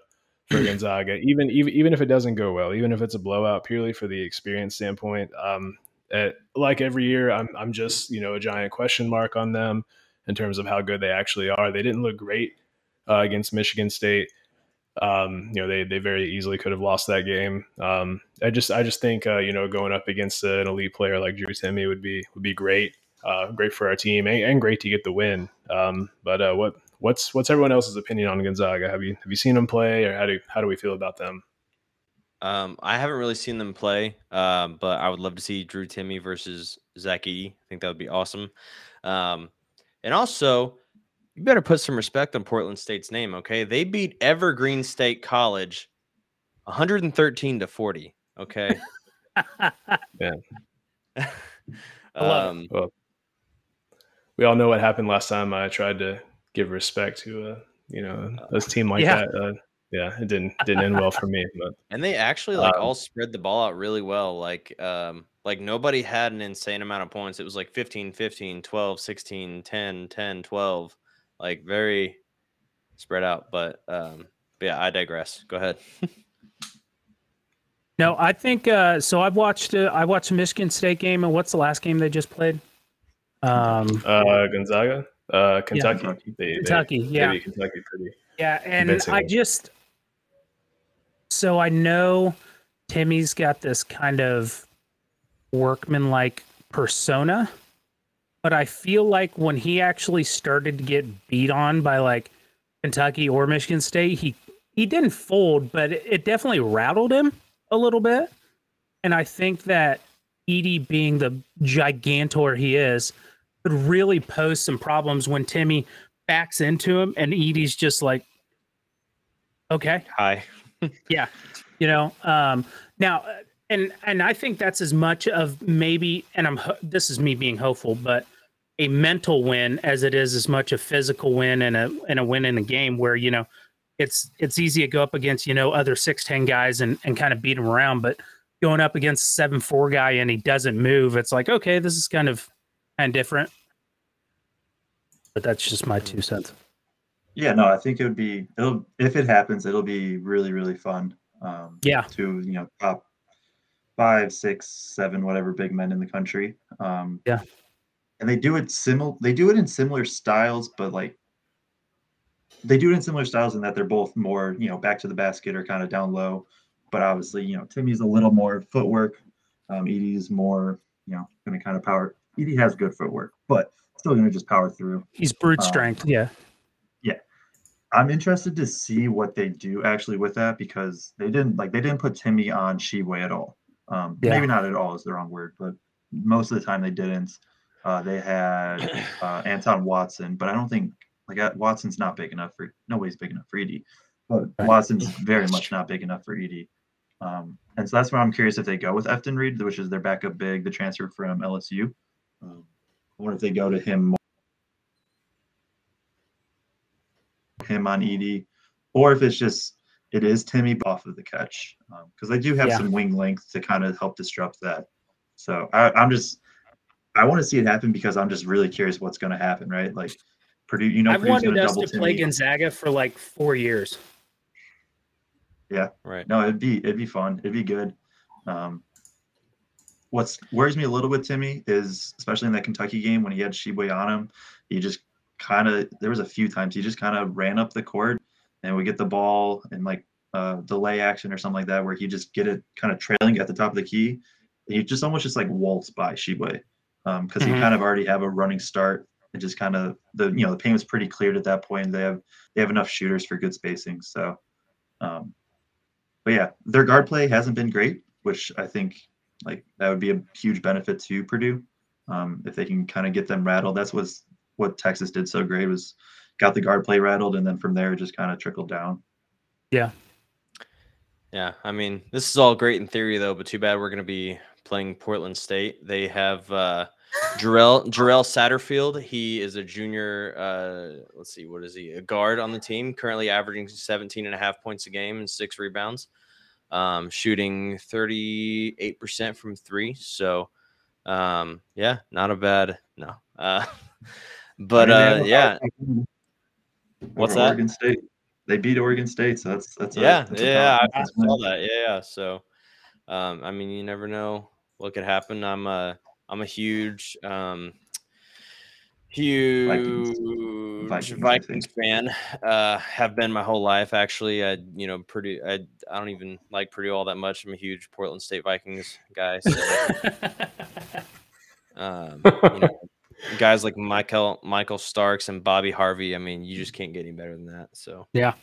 S4: for Gonzaga, even even even if it doesn't go well, even if it's a blowout, purely for the experience standpoint. Um, at, like every year, I'm I'm just you know a giant question mark on them in terms of how good they actually are. They didn't look great uh, against Michigan State. Um, you know, they they very easily could have lost that game. Um, I just I just think uh, you know going up against an elite player like Drew Timme would be would be great, uh, great for our team, and, and, great to get the win. Um, but uh, what what's what's everyone else's opinion on Gonzaga? Have you have you seen them play, or how do how do we feel about them?
S1: Um, I haven't really seen them play, um, but I would love to see Drew Timme versus Zach Edey. I think that would be awesome. Um, and also, you better put some respect on Portland State's name, okay? They beat Evergreen State College 113 to 40, okay?
S4: yeah. um, well, we all know what happened last time I tried to give respect to a, you know, a team like yeah. that. Uh, yeah, it didn't didn't end well for me. But
S1: and they actually like um, all spread the ball out really well. Like um like nobody had an insane amount of points. It was like 15, 15, 12, 16, 10, 10, 12. Like very spread out. But um but yeah, I digress. Go ahead.
S3: no, I think uh so I've watched uh, I watched Michigan State game and what's the last game they just played?
S4: Um uh Gonzaga. Uh Kentucky. Yeah.
S3: They, Kentucky, they, yeah.
S4: Kentucky pretty
S3: yeah, and I just so I know Timme's got this kind of workman-like persona, but I feel like when he actually started to get beat on by like Kentucky or Michigan State, he he didn't fold, but it, it definitely rattled him a little bit. And I think that Edey being the gigantor he is, could really pose some problems when Timme backs into him and Edey's just like, okay,
S1: hi,
S3: yeah, you know. Um, now, and and I think that's as much of maybe, and I'm this is me being hopeful, but a mental win as it is as much a physical win and a and a win in the game where you know it's it's easy to go up against you know other six ten guys and and kind of beat them around, but going up against seven four guy and he doesn't move, it's like okay, this is kind of and different. But that's just my two cents.
S2: Yeah, no, I think it would be it'll if it happens, it'll be really really fun. Um,
S3: yeah,
S2: to you know top five, six, seven, whatever big men in the country. Um,
S3: yeah,
S2: and they do it similar. They do it in similar styles, but like they do it in similar styles in that they're both more you know back to the basket or kind of down low. But obviously, you know, Timme's a little more footwork. Um, Edey's more you know going to kind of power. Edey has good footwork, but still going to just power through.
S3: He's brute um, strength. Yeah.
S2: Yeah. I'm interested to see what they do actually with that because they didn't like they didn't put Timme on Tshiebwe at all. Um, yeah. Maybe not at all is the wrong word, but most of the time they didn't. Uh, they had uh, Anton Watson, but I don't think like uh, Watson's not big enough for nobody's big enough for Edey, but. Watson's very much not big enough for Edey. Um, and so that's why I'm curious if they go with Efton Reid, which is their backup big, the transfer from LSU. Um, I wonder if they go to him him on Edey, or if it's just it is Timme off of the catch because um, they do have yeah. some wing length to kind of help disrupt that. So I, I'm just I want to see it happen because I'm just really curious what's going to happen, right? Like Purdue, you know,
S3: I've Purdue's wanted us to Timme. play Gonzaga for like four years.
S2: Yeah,
S1: right.
S2: No, it'd be it'd be fun. It'd be good. Um, what's worries me a little with Timme, is especially in that Kentucky game when he had Tshiebwe on him, he just kind of there was a few times he just kind of ran up the court and we get the ball and like uh, delay action or something like that where he just get it kind of trailing at the top of the key. And he just almost just like waltz by Tshiebwe because um, mm-hmm. he kind of already have a running start and just kind of the you know the paint was pretty cleared at that point. They have they have enough shooters for good spacing. So, um, but yeah, their guard play hasn't been great, which I think like that would be a huge benefit to Purdue um, if they can kind of get them rattled. That's what's what Texas did so great was got the guard play rattled, and then from there it just kind of trickled down.
S3: Yeah.
S1: Yeah, I mean, this is all great in theory, though, but too bad we're going to be playing Portland State. They have uh, Jarrell Jarrell Satterfield. He is a junior. Uh, let's see, what is he? A guard on the team, currently averaging 17 and a half points a game and six rebounds, um, shooting 38% from three. So, um, yeah, not a bad no. Uh, but I mean, uh, yeah, what's that?
S2: Oregon State. They beat Oregon State, so that's that's
S1: yeah, a, that's yeah. I, I saw that. Yeah, yeah. So, um, I mean, you never know what could happen. I'm uh I'm a huge, um, huge Vikings, Vikings, Vikings fan. Uh, have been my whole life. Actually, I you know Purdue. I I don't even like Purdue all that much. I'm a huge Portland State Vikings guy. So, um, you know, guys like Michael Michael Starks and Bobby Harvey. I mean, you just can't get any better than that. So
S3: yeah.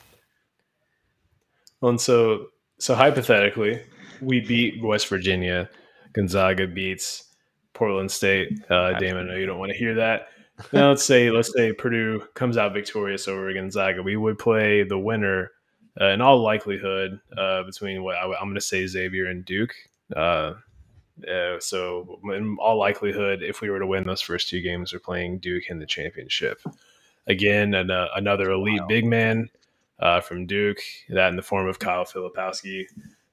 S4: Well, and so so hypothetically, we beat West Virginia. Gonzaga beats Portland State. Uh, Damon, I know you don't want to hear that. Now let's say let's say Purdue comes out victorious over Gonzaga. We would play the winner uh, in all likelihood uh, between what I, am going to say Xavier and Duke. Uh, uh, so in all likelihood, if we were to win those first two games, we're playing Duke in the championship. Again, an, uh, another elite wow. big man uh, from Duke, that in the form of Kyle Filipowski.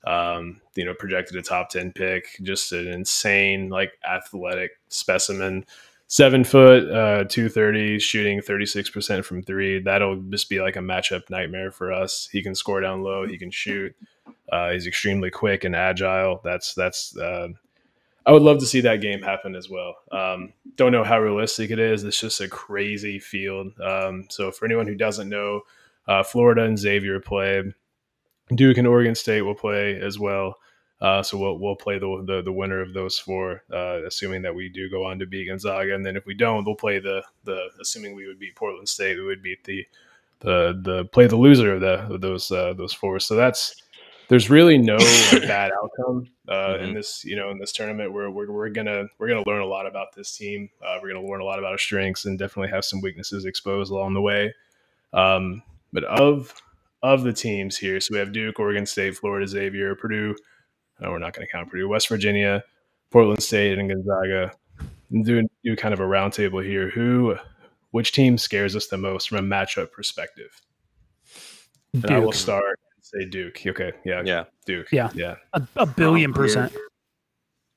S4: Um, you know, projected a top 10 pick, just an insane, like athletic specimen. Seven foot, uh, 230, shooting 36% from three. That'll just be like a matchup nightmare for us. He can score down low, he can shoot. Uh, he's extremely quick and agile. That's, that's, uh, I would love to see that game happen as well. Um, don't know how realistic it is. It's just a crazy field. Um, so for anyone who doesn't know, uh, Florida and Xavier play. Duke and Oregon State will play as well. Uh, so we'll we'll play the, the the winner of those four, uh, assuming that we do go on to beat Gonzaga, and then if we don't, we'll play the the assuming we would beat Portland State, we would beat the the the play the loser of the of those uh, those four. So that's there's really no bad outcome uh, mm-hmm. in this you know in this tournament. We're, we're we're gonna we're gonna learn a lot about this team. Uh, we're gonna learn a lot about our strengths and definitely have some weaknesses exposed along the way. Um, but of of the teams here, so we have Duke, Oregon State, Florida, Xavier, Purdue no, we're not going to count Purdue. West Virginia, Portland State, and Gonzaga. And do do kind of a roundtable here. Who, which team scares us the most from a matchup perspective? And I will start and say Duke. Okay, yeah,
S1: yeah,
S4: Duke.
S3: Yeah,
S4: yeah,
S3: a, a billion percent.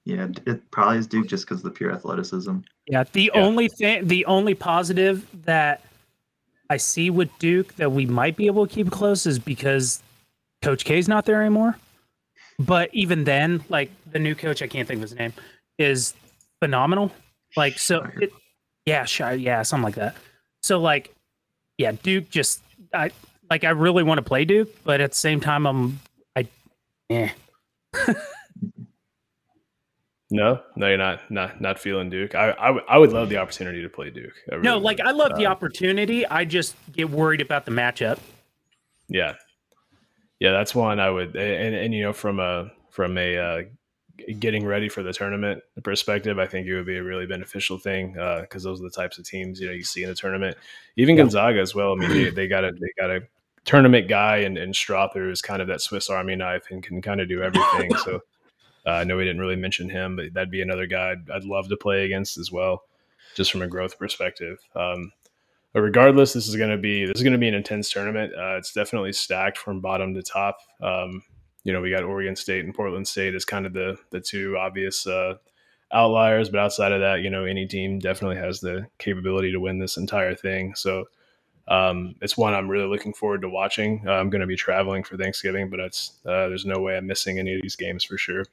S2: Yeah, it probably is Duke just because of the pure athleticism.
S3: Yeah, the yeah. only thing, the only positive that I see with Duke that we might be able to keep close is because Coach K is not there anymore. But even then, like the new coach, I can't think of his name, is phenomenal. Like so, it, yeah, shy, yeah, something like that. So like, yeah, Duke just I like I really want to play Duke, but at the same time, I'm I, eh.
S4: No, no, you're not not not feeling Duke. I I, w- I would love the opportunity to play Duke.
S3: Really no, like would. I love uh, the opportunity. I just get worried about the matchup.
S4: Yeah, yeah, that's one I would, and, and you know, from a from a uh, getting ready for the tournament perspective, I think it would be a really beneficial thing because uh, those are the types of teams you know you see in the tournament. Even yeah. Gonzaga as well. I mean, they, they got a they got a tournament guy, and, and Strawther is kind of that Swiss Army knife and can kind of do everything. so uh, I know we didn't really mention him, but that'd be another guy I'd, I'd, love to play against as well, just from a growth perspective. Um, but regardless, this is going to be this is going to be an intense tournament. Uh, it's definitely stacked from bottom to top. Um, you know, we got Oregon State and Portland State as kind of the the two obvious uh, outliers, but outside of that, you know, any team definitely has the capability to win this entire thing. So um, it's one I'm really looking forward to watching. Uh, I'm going to be traveling for Thanksgiving, but it's uh, there's no way I'm missing any of these games for sure.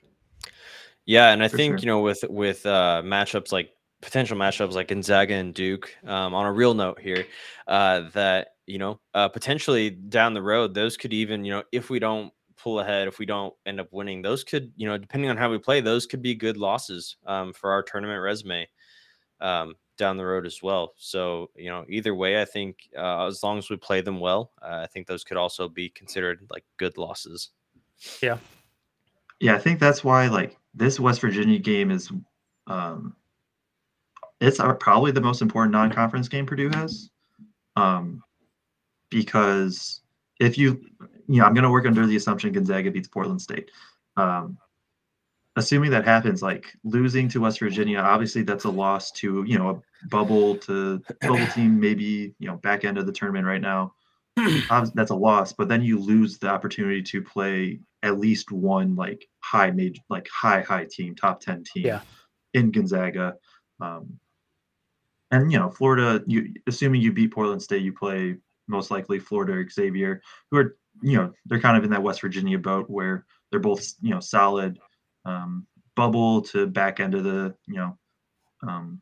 S1: Yeah, and I for think sure. you know with with uh, matchups like potential matchups like Gonzaga and Duke. Um, on a real note here, uh, that you know uh, potentially down the road, those could even you know if we don't pull ahead, if we don't end up winning, those could you know depending on how we play, those could be good losses um, for our tournament resume um, down the road as well. So you know either way, I think uh, as long as we play them well, uh, I think those could also be considered like good losses.
S3: Yeah.
S2: Yeah, I think that's why like this West Virginia game is um, it's probably the most important non-conference game Purdue has, um, because if you, you know, I'm going to work under the assumption Gonzaga beats Portland State. Um, assuming that happens, like losing to West Virginia, obviously that's a loss to you know a bubble to bubble team, maybe you know back end of the tournament right now. that's a loss, but then you lose the opportunity to play at least one like high major, like high high team, top ten team
S3: yeah.
S2: in Gonzaga. Um, and you know, Florida, you assuming you beat Portland State, you play most likely Florida or Xavier, who are you know they're kind of in that West Virginia boat where they're both you know solid um, bubble to back end of the you know um,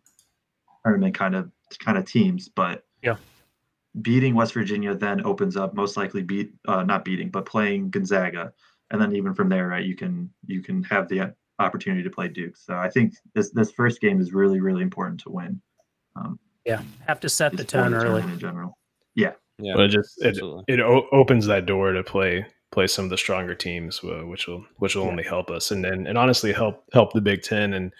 S2: tournament kind of kind of teams, but
S3: yeah,
S2: beating West Virginia then opens up most likely beat uh, not beating but playing Gonzaga, and then even from there, right, you can you can have the opportunity to play Duke. So I think this this first game is really really important to win.
S3: Um, yeah, have to set the tone early
S2: in general. Yeah,
S4: yeah. But it just it, it o- opens that door to play play some of the stronger teams, uh, which will which will yeah. only help us and, and and honestly help help the Big Ten. And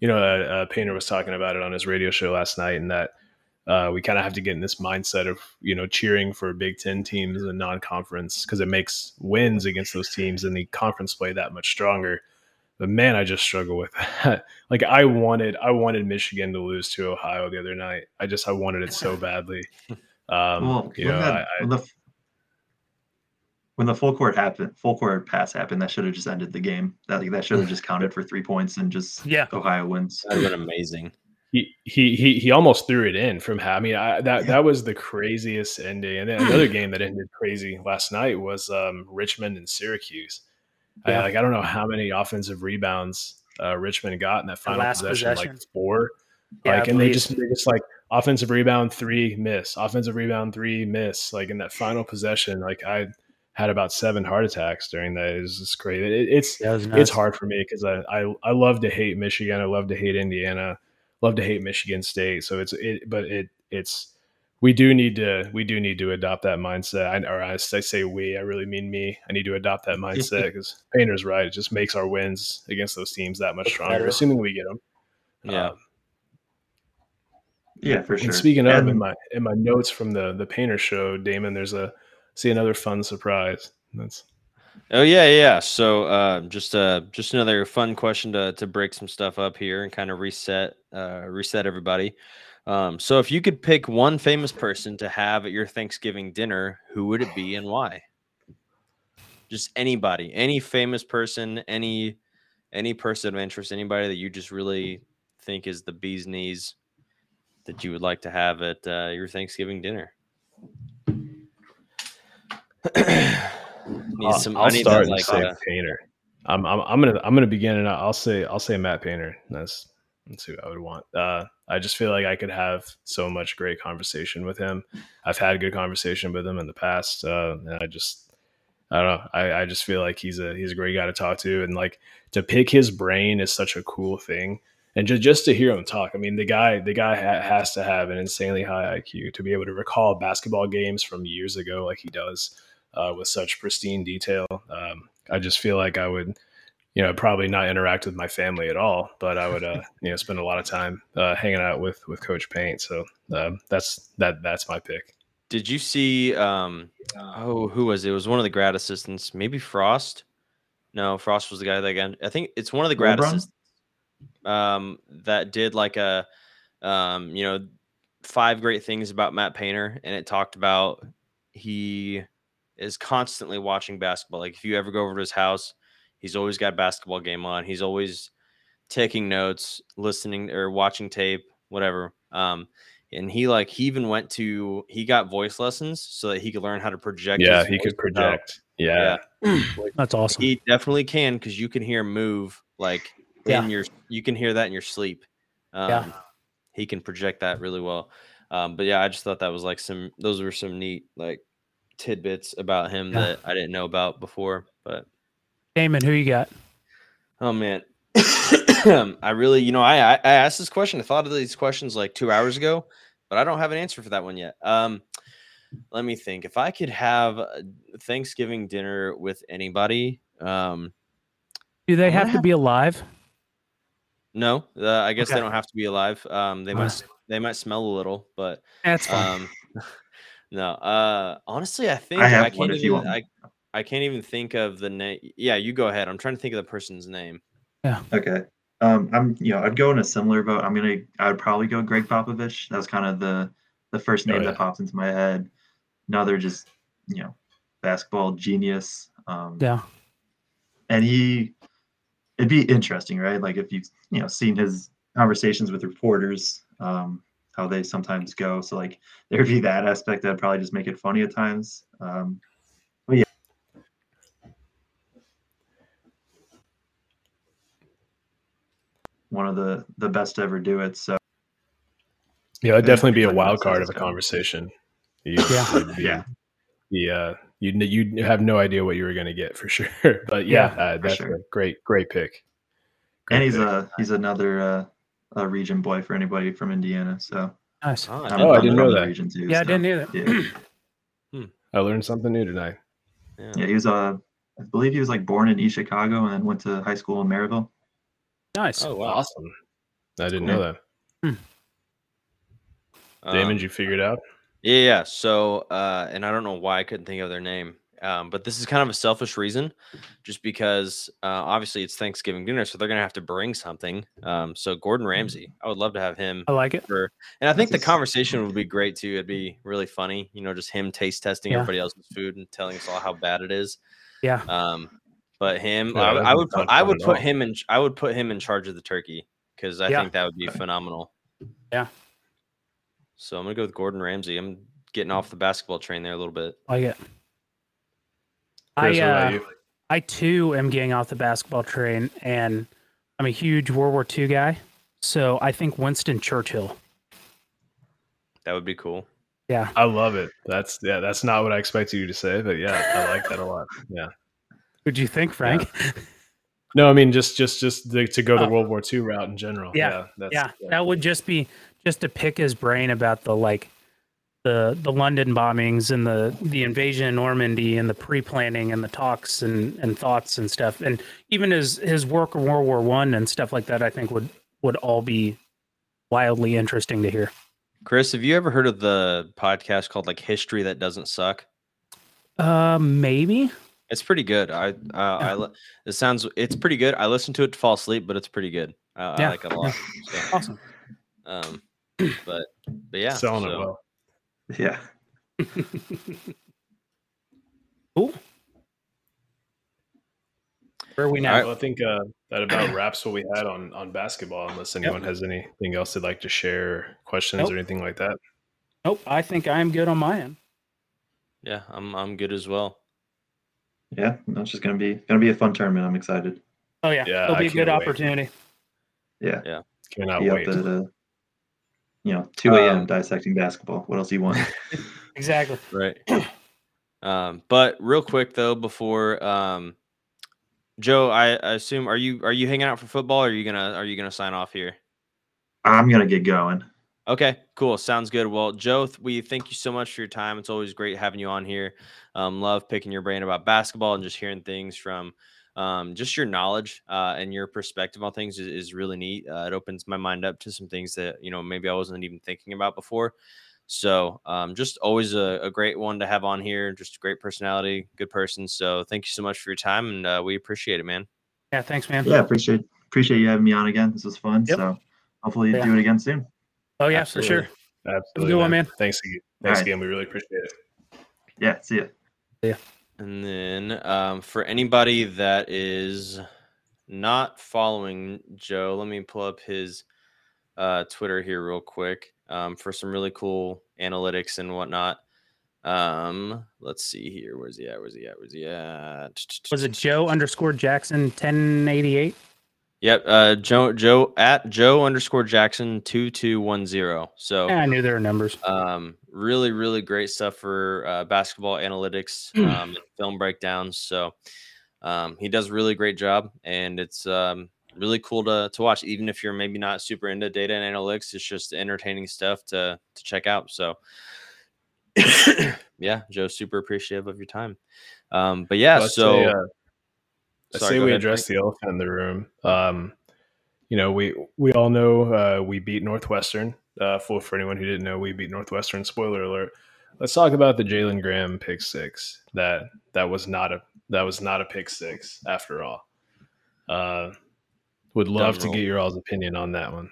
S4: you know, uh, uh, Painter was talking about it on his radio show last night, and that uh, we kind of have to get in this mindset of you know cheering for Big Ten teams and non-conference because it makes wins against those teams and the conference play that much stronger. But man, I just struggle with that. like I wanted, I wanted Michigan to lose to Ohio the other night. I just, I wanted it so badly. Um, well, you know, that, I,
S2: when, the, when the full court happened, full court pass happened, that should have just ended the game. That that should have just counted for three points and just
S3: yeah,
S2: Ohio wins.
S1: That'd been amazing.
S4: He, he he he almost threw it in from. I mean, I, that yeah. that was the craziest ending. And then another game that ended crazy last night was um, Richmond and Syracuse. Yeah. I, like I don't know how many offensive rebounds uh, Richmond got in that final possession, possession, like four. Yeah, like, and they just they just like offensive rebound three miss, offensive rebound three miss, like in that final possession. Like I had about seven heart attacks during that. It was just great. It, it's it it's hard for me because I, I I love to hate Michigan. I love to hate Indiana. Love to hate Michigan State. So it's it, but it it's we do need to we do need to adopt that mindset. I, or I, I say we, I really mean me. I need to adopt that mindset because Painter's right. It just makes our wins against those teams that much stronger, better. assuming we get them.
S1: Yeah. Um,
S2: yeah, for sure.
S4: And speaking of, in my in my notes from the the Painter show, Damon, there's a see another fun surprise. That's
S1: Oh yeah, yeah. So uh, just uh, just another fun question to to break some stuff up here and kind of reset uh, reset everybody. Um, so if you could pick one famous person to have at your Thanksgiving dinner, who would it be and why? Just anybody, any famous person, any any person of interest, anybody that you just really think is the bee's knees that you would like to have at uh, your Thanksgiving dinner.
S4: Need some, I'll, start that, like, say uh, Painter. I'm, I'm, I'm gonna I'm gonna begin and I'll say I'll say Matt Painter. That's who I would want. Uh, I just feel like I could have so much great conversation with him. I've had good conversation with him in the past, uh, and I just I don't know. I, I just feel like he's a he's a great guy to talk to, and like to pick his brain is such a cool thing. And just just to hear him talk, I mean, the guy the guy ha- has to have an insanely high IQ to be able to recall basketball games from years ago like he does uh, with such pristine detail. Um, I just feel like I would, you know, probably not interact with my family at all, but I would, uh, you know, spend a lot of time uh, hanging out with with Coach Paint. So um, that's that that's my pick.
S1: Did you see? Um, oh, who was it? It was one of the grad assistants, maybe Frost. No, Frost was the guy that again. I think it's one of the grad assistants um, that did like a, um, you know, five great things about Matt Painter, and it talked about he is constantly watching basketball. Like if you ever go over to his house, he's always got basketball game on. He's always taking notes, listening or watching tape, whatever. Um, and he like he even went to he got voice lessons so that he could learn how to project.
S4: Yeah, he could project. Yeah,
S3: yeah. that's awesome.
S1: He definitely can because you can hear him move like yeah. in your you can hear that in your sleep. Um, yeah, he can project that really well. Um, but yeah, I just thought that was like some those were some neat like tidbits about him yeah. that I didn't know about before. But
S3: Damon, who you got?
S1: Oh man, I really, you know, I I asked this question. I thought of these questions like two hours ago, but I don't have an answer for that one yet. Um, let me think. If I could have Thanksgiving dinner with anybody, um,
S3: do they have to be alive?
S1: No, uh, I guess okay. they don't have to be alive. Um, they might they might smell a little, but
S3: that's fine. Um,
S1: no, uh, honestly, I think I, have I can't even. I, I can't even think of the name. Yeah, you go ahead. I'm trying to think of the person's name.
S3: Yeah.
S2: Okay. Um, I'm you know I'd go in a similar boat. I'm gonna I would probably go Gregg Popovich. That was kind of the the first oh, name oh, yeah. that pops into my head. Another just you know basketball genius. Um,
S3: yeah.
S2: And he, it'd be interesting, right? Like if you've you know seen his conversations with reporters, um, how they sometimes go. So like there'd be that aspect that'd probably just make it funny at times. Um, One of the the best to ever do it. So
S4: yeah, it'd definitely be a wild card of a conversation.
S3: You,
S2: yeah, yeah.
S4: Yeah, you you have no idea what you were going to get for sure. But yeah, yeah uh, that's sure. a great great pick.
S2: Great and he's pick. a he's another uh, a region boy for anybody from Indiana. So
S3: nice.
S4: Oh, oh I didn't know that.
S3: Region too, yeah, so, I didn't either. Yeah.
S4: hmm. I learned something new tonight.
S2: Yeah. yeah, he was uh, I believe he was like born in East Chicago and then went to high school in Merrillville.
S3: Nice.
S4: Oh, wow. awesome. I didn't know that. Hmm. Damon, um, you figured out?
S1: Yeah, yeah. So, uh, and I don't know why I couldn't think of their name. Um, but this is kind of a selfish reason, just because uh, obviously it's Thanksgiving dinner, so they're gonna have to bring something. Um, so Gordon mm-hmm. Ramsay, I would love to have him.
S3: I like it.
S1: For, and I think the conversation would be great too. It'd be really funny, you know, just him taste testing yeah. everybody else's food and telling us all how bad it is.
S3: Yeah.
S1: Um, but him, yeah, I, I, would put, I would put him in, I would put him in charge of the turkey because I yeah. think that would be phenomenal.
S3: Yeah.
S1: So I'm gonna go with Gordon Ramsay. I'm getting off the basketball train there a little bit.
S3: I get. Chris, I uh, I too am getting off the basketball train, and I'm a huge World War II guy. So I think Winston Churchill.
S1: That would be cool.
S3: Yeah.
S4: I love it. That's yeah, that's not what I expected you to say, but yeah, I like that a lot. Yeah.
S3: What'd you think, Frank?
S4: Yeah. No, I mean just just just the, to go the oh. World War II route in general.
S3: Yeah, yeah, yeah, yeah. That would just be just to pick his brain about the like the the London bombings and the the invasion of Normandy and the pre planning and the talks and and thoughts and stuff, and even his his work in World War One and stuff like that. I think would would all be wildly interesting to hear.
S1: Chris, have you ever heard of the podcast called like History That Doesn't Suck?
S3: Uh, maybe.
S1: It's pretty good. I, uh, I, it sounds, it's pretty good. I listen to it to fall asleep, but it's pretty good. I, yeah. I like it a lot.
S3: So, awesome.
S1: Um, but, but yeah,
S4: selling so, it well.
S2: Yeah.
S3: cool. Where are we now?
S4: Right, well, I think uh, that about wraps what we had on on basketball. Unless anyone yep. has anything else they'd like to share, questions nope. or anything like that.
S3: Nope, I think I'm good on my end.
S1: Yeah, I'm I'm good as well.
S2: Yeah, it's just gonna be gonna be a fun tournament. I'm excited.
S3: Oh yeah, yeah it'll be I a good wait. opportunity.
S2: Yeah,
S1: yeah,
S4: cannot be wait. Up at, uh,
S2: you know, 2 a.m. Um, dissecting basketball. What else do you want?
S3: exactly.
S1: Right. Um, but real quick though, before um, Joe, I, I assume are you are you hanging out for football? Or are you gonna are you gonna sign off here?
S2: I'm gonna get going.
S1: Okay, cool. Sounds good. Well, Joe, we thank you so much for your time. It's always great having you on here. Um, love picking your brain about basketball and just hearing things from um, just your knowledge uh, and your perspective on things is, is really neat. Uh, it opens my mind up to some things that you know maybe I wasn't even thinking about before. So um, just always a, a, great one to have on here. Just a great personality, good person. So thank you so much for your time, and uh, we appreciate it, man.
S3: Yeah, thanks, man.
S2: Yeah, appreciate appreciate you having me on again. This was fun. Yep. So hopefully you yeah. do it again soon.
S3: Oh yeah, Absolutely. for sure.
S4: Absolutely, good one, man. Thanks again. Thanks right. again. We really appreciate it.
S2: Yeah, see you.
S3: Yeah.
S1: And then um, for anybody that is not following Joe, let me pull up his uh, Twitter here real quick um, for some really cool analytics and whatnot. Um, let's see here. Where's he at? Where's he at? Where's he at?
S3: Was it Joe underscore Jackson 1088?
S1: Yep. Uh, Joe, Joe at Joe underscore Jackson 2210. So
S3: yeah, I knew there were numbers.
S1: Um, really, really great stuff for uh, basketball analytics, um, film breakdowns. So, um, he does a really great job and it's, um, really cool to, to watch, even if you're maybe not super into data and analytics. It's just entertaining stuff to to check out. So, yeah, Joe, super appreciative of your time. Um, but yeah, so say,
S4: I say we ahead, address the elephant in the room. Um, you know, we we all know uh, we beat Northwestern. Uh, for for anyone who didn't know, we beat Northwestern. Spoiler alert. Let's talk about the Jalen Graham pick six. That that was not a that was not a pick six after all. Uh, would love to get your all's opinion on that one.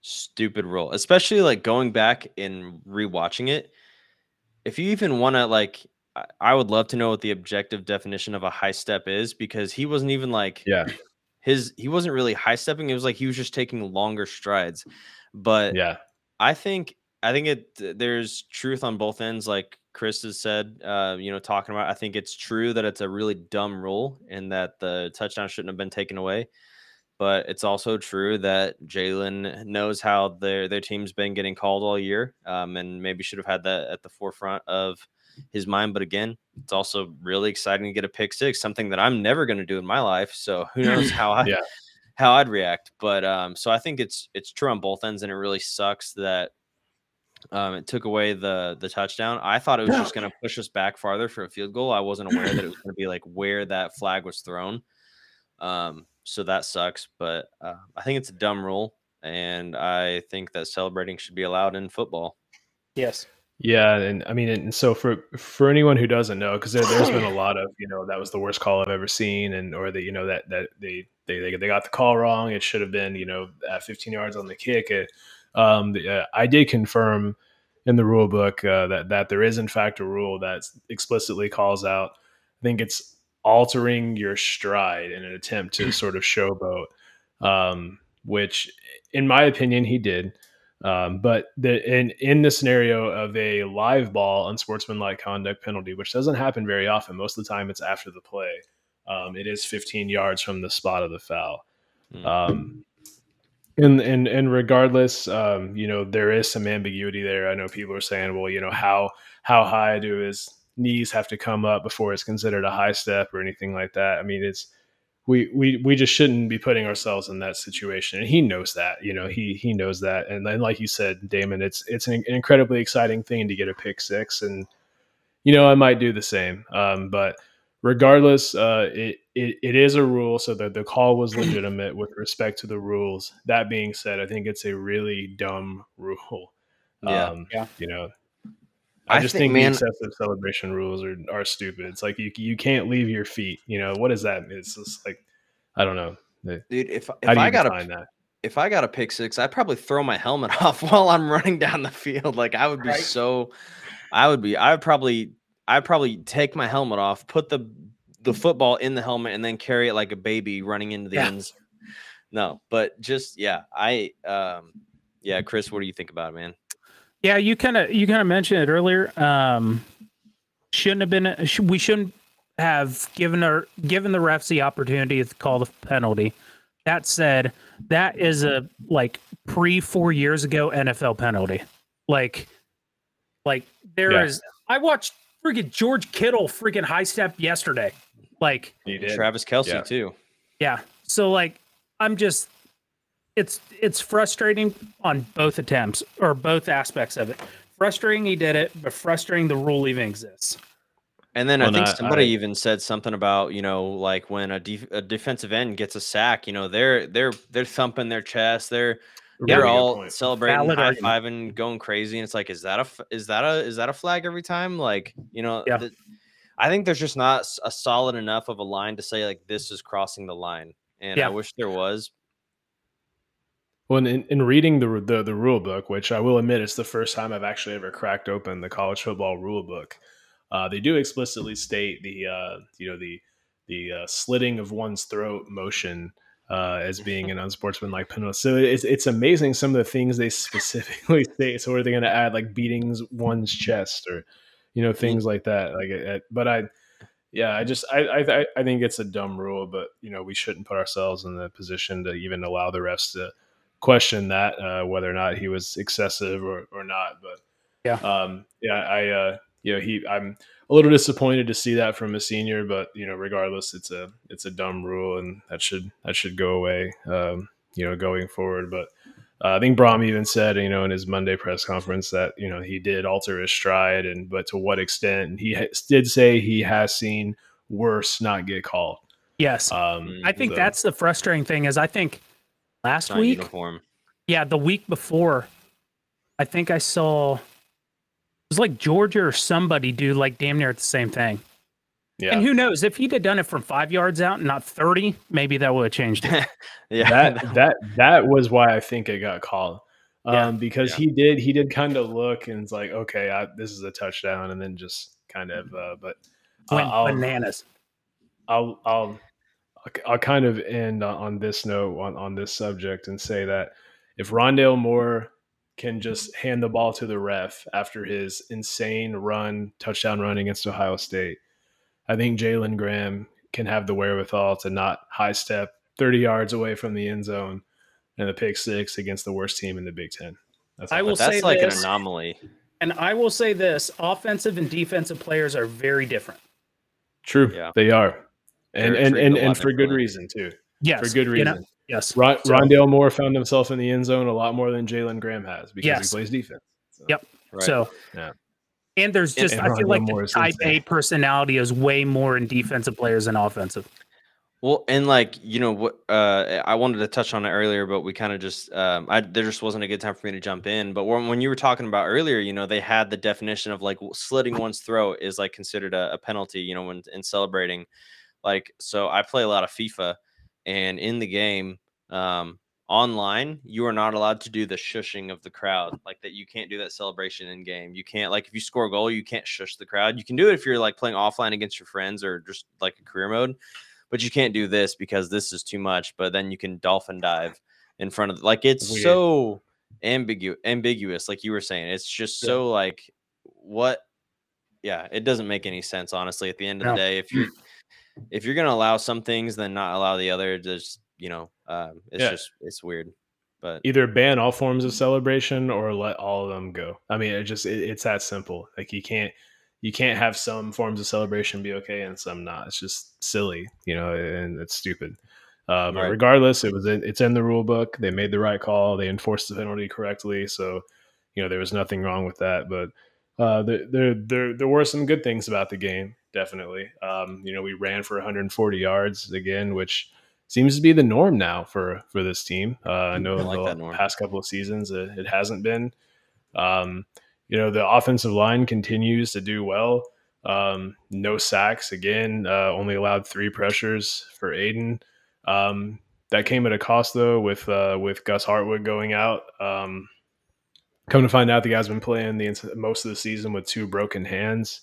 S1: Stupid rule, especially like going back and rewatching it. If you even want to like, I would love to know what the objective definition of a high step is because he wasn't even like,
S4: yeah,
S1: his he wasn't really high stepping. It was like he was just taking longer strides. But
S4: yeah,
S1: I think I think it there's truth on both ends. Like Chris has said, uh, you know, talking about. I think it's true that it's a really dumb rule and that the touchdown shouldn't have been taken away but it's also true that Jalen knows how their their team's been getting called all year, um, and maybe should have had that at the forefront of his mind. But again, it's also really exciting to get a pick six, something that I'm never going to do in my life. So who knows how I yeah. how I'd react. But um, so I think it's it's true on both ends, and it really sucks that um, it took away the the touchdown. I thought it was just going to push us back farther for a field goal. I wasn't aware that it was going to be like where that flag was thrown. Um, so that sucks. But uh, I think it's a dumb rule, and I think that celebrating should be allowed in football.
S3: Yes.
S4: Yeah, and I mean, and so for for anyone who doesn't know, because there, has been a lot of you know that was the worst call I've ever seen, and or that you know that that they they they got the call wrong. It should have been you know at 15 yards on the kick. It, um, the, uh, I did confirm in the rule book uh, that that there is in fact a rule that explicitly calls out. I think it's altering your stride in an attempt to sort of showboat, um, which, in my opinion, he did. Um, but the, in in the scenario of a live ball unsportsmanlike conduct penalty, which doesn't happen very often, most of the time it's after the play. Um, it is 15 yards from the spot of the foul. Mm. And and and regardless, um, you know, there is some ambiguity there. I know people are saying, well, you know, how how high do his knees have to come up before it's considered a high step or anything like that? I mean, it's we we we just shouldn't be putting ourselves in that situation. And he knows that you know he he knows that. And then like you said damon it's it's an incredibly exciting thing to get a pick six. And you know i might do the same. Um, but regardless uh, it, it it is a rule. So that the call was legitimate with respect to the rules. That being said i think it's a really dumb rule.
S1: Yeah,
S4: um, yeah. you know I, I just think, think man, the excessive celebration rules are, are stupid. It's like you you can't leave your feet. You know what is that? It's just like I don't know,
S1: dude. If if I got a that? if I got a pick six, I'd probably throw my helmet off while I'm running down the field. Like I would be right? so, I would be. I would probably I'd probably take my helmet off, put the the football in the helmet, and then carry it like a baby running into the yeah. ends. No, but just yeah, I um yeah, Chris, what do you think about it, man?
S3: Yeah, you kind of you kind of mentioned it earlier. Um, shouldn't have been. We shouldn't have given our given the refs the opportunity to call the penalty. That said, that is a like pre four years ago NFL penalty. Like, like there yeah. is. I watched freaking George Kittle freaking high step yesterday. Like
S1: Travis Kelce
S3: yeah.
S1: too.
S3: Yeah. So like, I'm just it's it's frustrating on both attempts or both aspects of it. Frustrating he did it, but frustrating the rule even exists.
S1: And then well, I think somebody I, even said something about you know like when a, def- a defensive end gets a sack, you know they're they're they're thumping their chest, they're they're all celebrating, high fiving, going crazy, and it's like, is that a is that a is that a flag every time? Like you know, yeah. the, I think there's just not a solid enough of a line to say like this is crossing the line, and yeah. I wish there was.
S4: Well, in, in reading the, the the rule book, which I will admit it's the first time I've actually ever cracked open the college football rule book, uh, they do explicitly state the uh, you know the the uh, slitting of one's throat motion uh, as being an unsportsmanlike penalty. So it's it's amazing some of the things they specifically state. So are they going to add like beatings one's chest or you know things like that? Like, but I yeah, I just I, I I think it's a dumb rule, but you know we shouldn't put ourselves in the position to even allow the refs to question that uh, whether or not he was excessive or, or not. But
S3: yeah,
S4: um, yeah, I uh, you know he I'm a little disappointed to see that from a senior, but you know regardless, it's a it's a dumb rule and that should that should go away. Um, you know, going forward, but. Uh, I think Brohm even said, you know, in his Monday press conference that you know he did alter his stride, and but to what extent? And he ha- did say he has seen worse not get called.
S3: Yes, um, I think that's the frustrating thing. Is I think last week. Uniform. Yeah, the week before, I think I saw it was like Georgia or somebody do like damn near the same thing. Yeah. And who knows if he'd have done it from five yards out and not thirty, maybe that would have changed it.
S4: yeah, that that that was why I think it got called. Um, yeah. because yeah. he did he did kind of look and it's like okay, I, this is a touchdown, and then just kind of uh, but
S3: uh, went bananas.
S4: I'll I'll I'll kind of end on this note on, on this subject and say that if Rondale Moore can just mm-hmm. hand the ball to the ref after his insane run, touchdown run against Ohio State, I think Jalen Graham can have the wherewithal to not high step 30 yards away from the end zone and the pick six against the worst team in the Big Ten.
S1: That's I will that's say like this, an anomaly.
S3: And I will say this offensive and defensive players are very different.
S4: True. Yeah. They are and and and, and for good reason too.
S3: Yes,
S4: for good reason. You know,
S3: yes,
S4: Ron, so, Rondale Moore found himself in the end zone a lot more than Jalen Graham has because yes. he plays defense.
S3: So. Yep. Right. So yeah. And there's just and, and I feel like the type A personality is way more in defensive players than offensive.
S1: Well, and like you know what, uh, I wanted to touch on it earlier, but we kind of just, um, I there just wasn't a good time for me to jump in. But when, when you were talking about earlier, you know, they had the definition of like slitting one's throat is like considered a, a penalty, you know, when in celebrating. Like, so I play a lot of FIFA, and in the game, um, online, you are not allowed to do the shushing of the crowd. Like that, you can't do that celebration in game. You can't like if you score a goal, you can't shush the crowd. You can do it if you're like playing offline against your friends or just like a career mode, but you can't do this because this is too much. But then you can dolphin dive in front of like it's Weird. so ambiguous ambiguous like you were saying it's just so like what yeah it doesn't make any sense honestly at the end of no. the day if you're if you're gonna allow some things, then not allow the other. Just you know, um, it's yeah. just it's weird. But
S4: either ban all forms of celebration or let all of them go. I mean, it just it, it's that simple. Like you can't you can't have some forms of celebration be okay and some not. It's just silly, you know, and it's stupid. Uh, but right. regardless, it was in, it's in the rule book. They made the right call. They enforced the penalty correctly. So, you know, there was nothing wrong with that. But uh, there, there, there, there were some good things about the game. Definitely. Um, you know, we ran for 140 yards again, which seems to be the norm now for for this team. Uh, I know I like the past couple of seasons it, it hasn't been. Um, you know, the offensive line continues to do well. Um, no sacks again. Uh, only allowed three pressures for Aiden. Um, that came at a cost though, with uh, with Gus Hartwig going out. Um, come to find out, the guy's been playing the most of the season with two broken hands.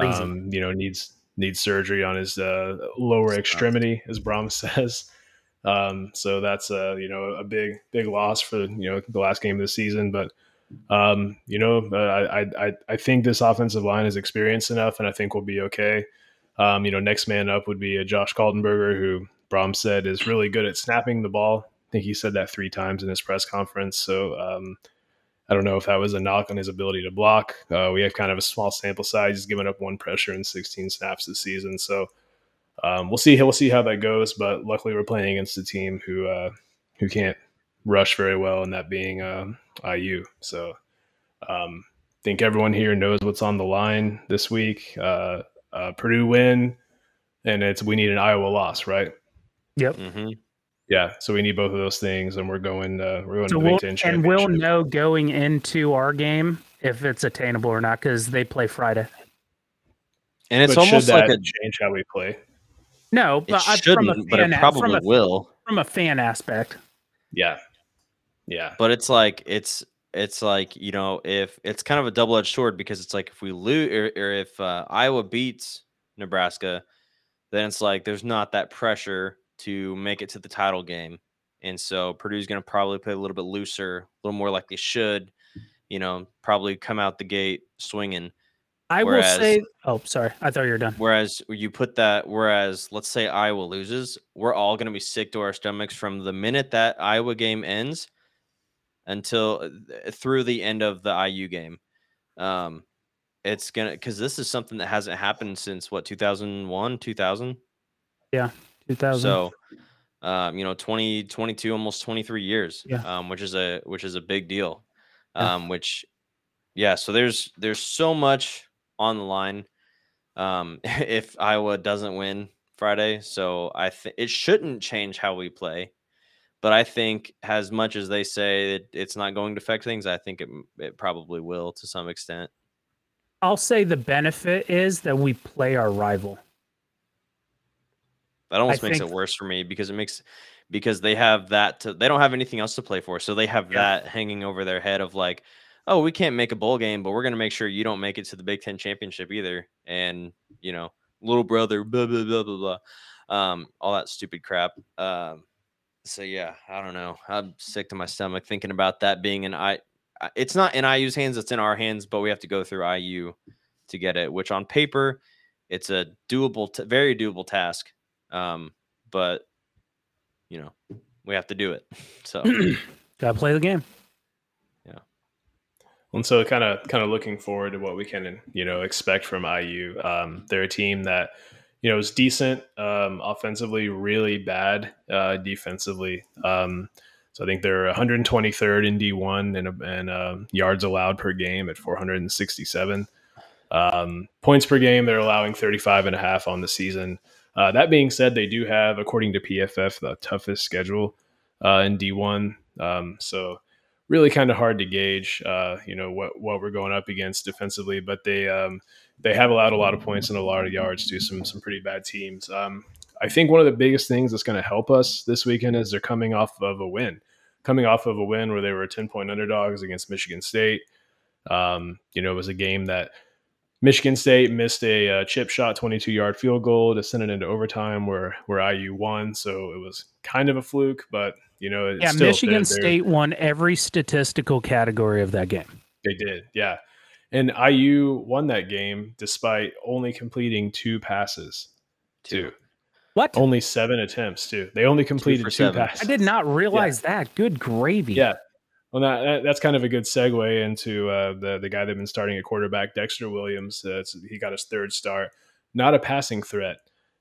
S4: Um, you know, needs needs surgery on his uh, lower extremity, as Brohm says. Um, so that's a you know a big big loss for you know the last game of the season. But um, you know I, I I think this offensive line is experienced enough, and I think we'll be okay. Um, you know, next man up would be a Josh Kaltenberger, who Brohm said is really good at snapping the ball. I think he said that three times in his press conference. So um, I don't know if that was a knock on his ability to block. Uh, we have kind of a small sample size. He's given up one pressure in 16 snaps this season, so um, we'll see. We'll see how that goes. But luckily, we're playing against a team who uh, who can't rush very well, and that being uh, IU. So um, I think everyone here knows what's on the line this week. Uh, uh, Purdue win, and it's we need an Iowa loss, right?
S3: Yep. Mm-hmm.
S4: Yeah, so we need both of those things, and we're going. Uh, we're going
S3: so
S4: to
S3: we'll, And we'll know going into our game if it's attainable or not because they play Friday.
S1: And it's but almost like a
S4: change how we play.
S3: No, but
S1: it shouldn't, from a but it probably from a, will
S3: from a fan aspect.
S4: Yeah, yeah.
S1: But it's like it's it's like you know if it's kind of a double edged sword because it's like if we lose or, or if uh, Iowa beats Nebraska, then it's like there's not that pressure to make it to the title game. And so Purdue's going to probably play a little bit looser, a little more like they should, you know, probably come out the gate swinging.
S3: I whereas, will say, oh, sorry. I thought you were done.
S1: Whereas you put that, whereas let's say Iowa loses, we're all going to be sick to our stomachs from the minute that Iowa game ends until uh, through the end of the IU game. Um, it's gonna because this is something that hasn't happened since what 2001 2000
S3: yeah 2000.
S1: So, um, you know, 20, 22, almost 23 years, yeah. um, which is a, which is a big deal. Um, which, yeah. So there's, there's so much on the line. Um, if Iowa doesn't win Friday. So I think it shouldn't change how we play. But I think, as much as they say that it's not going to affect things, I think it, it probably will to some extent.
S3: I'll say the benefit is that we play our rival.
S1: That almost I makes think... it worse for me because it makes because they have that to, they don't have anything else to play for, so they have yeah. that hanging over their head of like, oh, we can't make a bowl game, but we're gonna make sure you don't make it to the Big Ten championship either, and you know, little brother, blah blah blah blah blah, um, all that stupid crap. Um, so yeah, I don't know. I'm sick to my stomach thinking about that being an I. It's not in IU's hands; it's in our hands, but we have to go through IU to get it. Which on paper, it's a doable, t- very doable task. Um, but you know, we have to do it. So
S3: gotta play the game.
S1: Yeah.
S4: And so kind of kind of looking forward to what we can, you know, expect from IU. Um, they're a team that, you know, is decent um, offensively, really bad uh, defensively. Um, so I think they're 123rd in D1 and, and uh, yards allowed per game at 467. Um, points per game, they're allowing 35 and a half on the season. Uh, that being said, they do have, according to PFF, the toughest schedule uh, in D1. Um, so really kind of hard to gauge, uh, you know, what what we're going up against defensively. But they um, they have allowed a lot of points and a lot of yards to some some pretty bad teams. Um, I think one of the biggest things that's going to help us this weekend is they're coming off of a win, coming off of a win where they were 10 point underdogs against Michigan State. Um, you know, it was a game that Michigan State missed a uh, chip shot 22 yard field goal to send it into overtime where where IU won. So it was kind of a fluke, but you know,
S3: yeah, still, Michigan they're, State they're, won every statistical category of that game.
S4: They did, yeah. And IU won that game despite only completing two passes. Two.
S3: What?
S4: Only seven attempts too. They only completed two, two passes.
S3: I did not realize yeah. that. Good gravy.
S4: Yeah. Well, that, that, that's kind of a good segue into uh, the the guy they've been starting at quarterback, Dexter Williams. Uh, he got his third start. Not a passing threat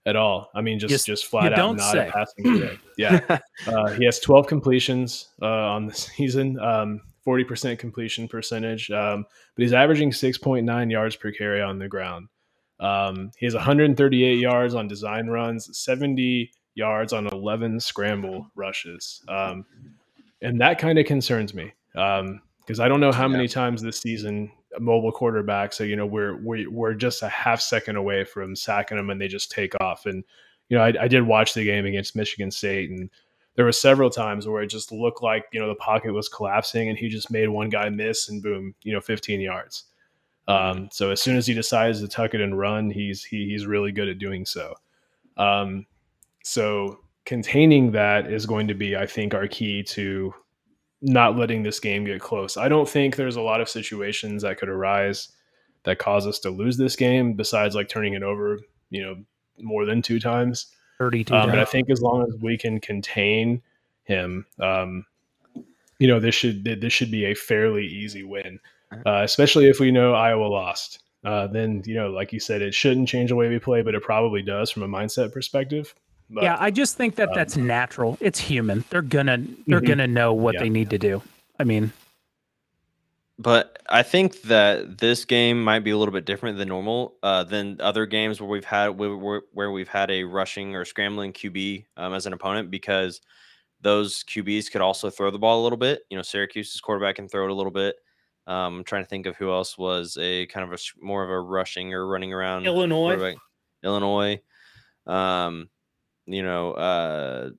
S4: at all. I mean, just just, just flat out not say. a passing threat. Yeah, uh, he has 12 completions uh, on the season, um, 40% completion percentage, um, but he's averaging 6.9 yards per carry on the ground. Um, he has 138 yards on design runs, 70 yards on 11 scramble rushes. Um, and that kind of concerns me because um, I don't know how many times this season mobile quarterbacks, so, you know, we're, we're, we're just a half second away from sacking them and they just take off. And, you know, I, I did watch the game against Michigan State and there were several times where it just looked like, you know, the pocket was collapsing and he just made one guy miss and boom, you know, 15 yards. Um, so as soon as he decides to tuck it and run, he's he, he's really good at doing so. Um, so containing that is going to be, I think, our key to not letting this game get close. I don't think there's a lot of situations that could arise that cause us to lose this game, besides like turning it over, you know, more than two times.
S3: Thirty-two. Um,
S4: but I think as long as we can contain him, um, you know, this should this should be a fairly easy win uh, especially if we know Iowa lost. Uh, then you know, like you said, it shouldn't change the way we play, but it probably does from a mindset perspective. But,
S3: yeah, I just think that um, that's natural. It's human. They're gonna they're mm-hmm. gonna know what yeah. they need to do. I mean,
S1: but I think that this game might be a little bit different than normal uh, than other games where we've had where we've had a rushing or scrambling QB um, as an opponent because those QBs could also throw the ball a little bit. You know, Syracuse's quarterback can throw it a little bit. Um, I'm trying to think of who else was a kind of a more of a rushing or running around
S3: Illinois.
S1: Illinois. Um, you know, uh,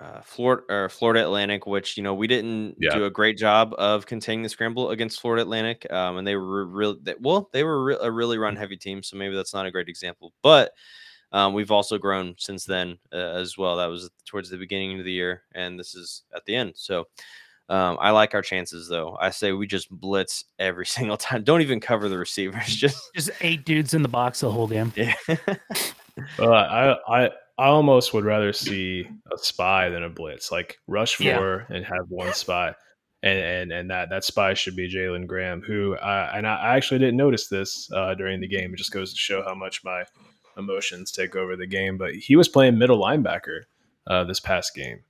S1: uh, Florida or Florida Atlantic, which you know we didn't yeah. do a great job of containing the scramble against Florida Atlantic, um, and they were really well, they were re- a really run heavy team, so maybe that's not a great example. But um, we've also grown since then uh, as well. That was towards the beginning of the year, and this is at the end. So um, I like our chances though. I say we just blitz every single time. Don't even cover the receivers. Just
S3: just eight dudes in the box the whole game.
S4: Yeah. well, I I I almost would rather see a spy than a blitz. Like rush four yeah. and have one spy. And, and and that that spy should be Jalen Graham, who uh, and I actually didn't notice this uh, during the game. It just goes to show how much my emotions take over the game. But he was playing middle linebacker uh, this past game.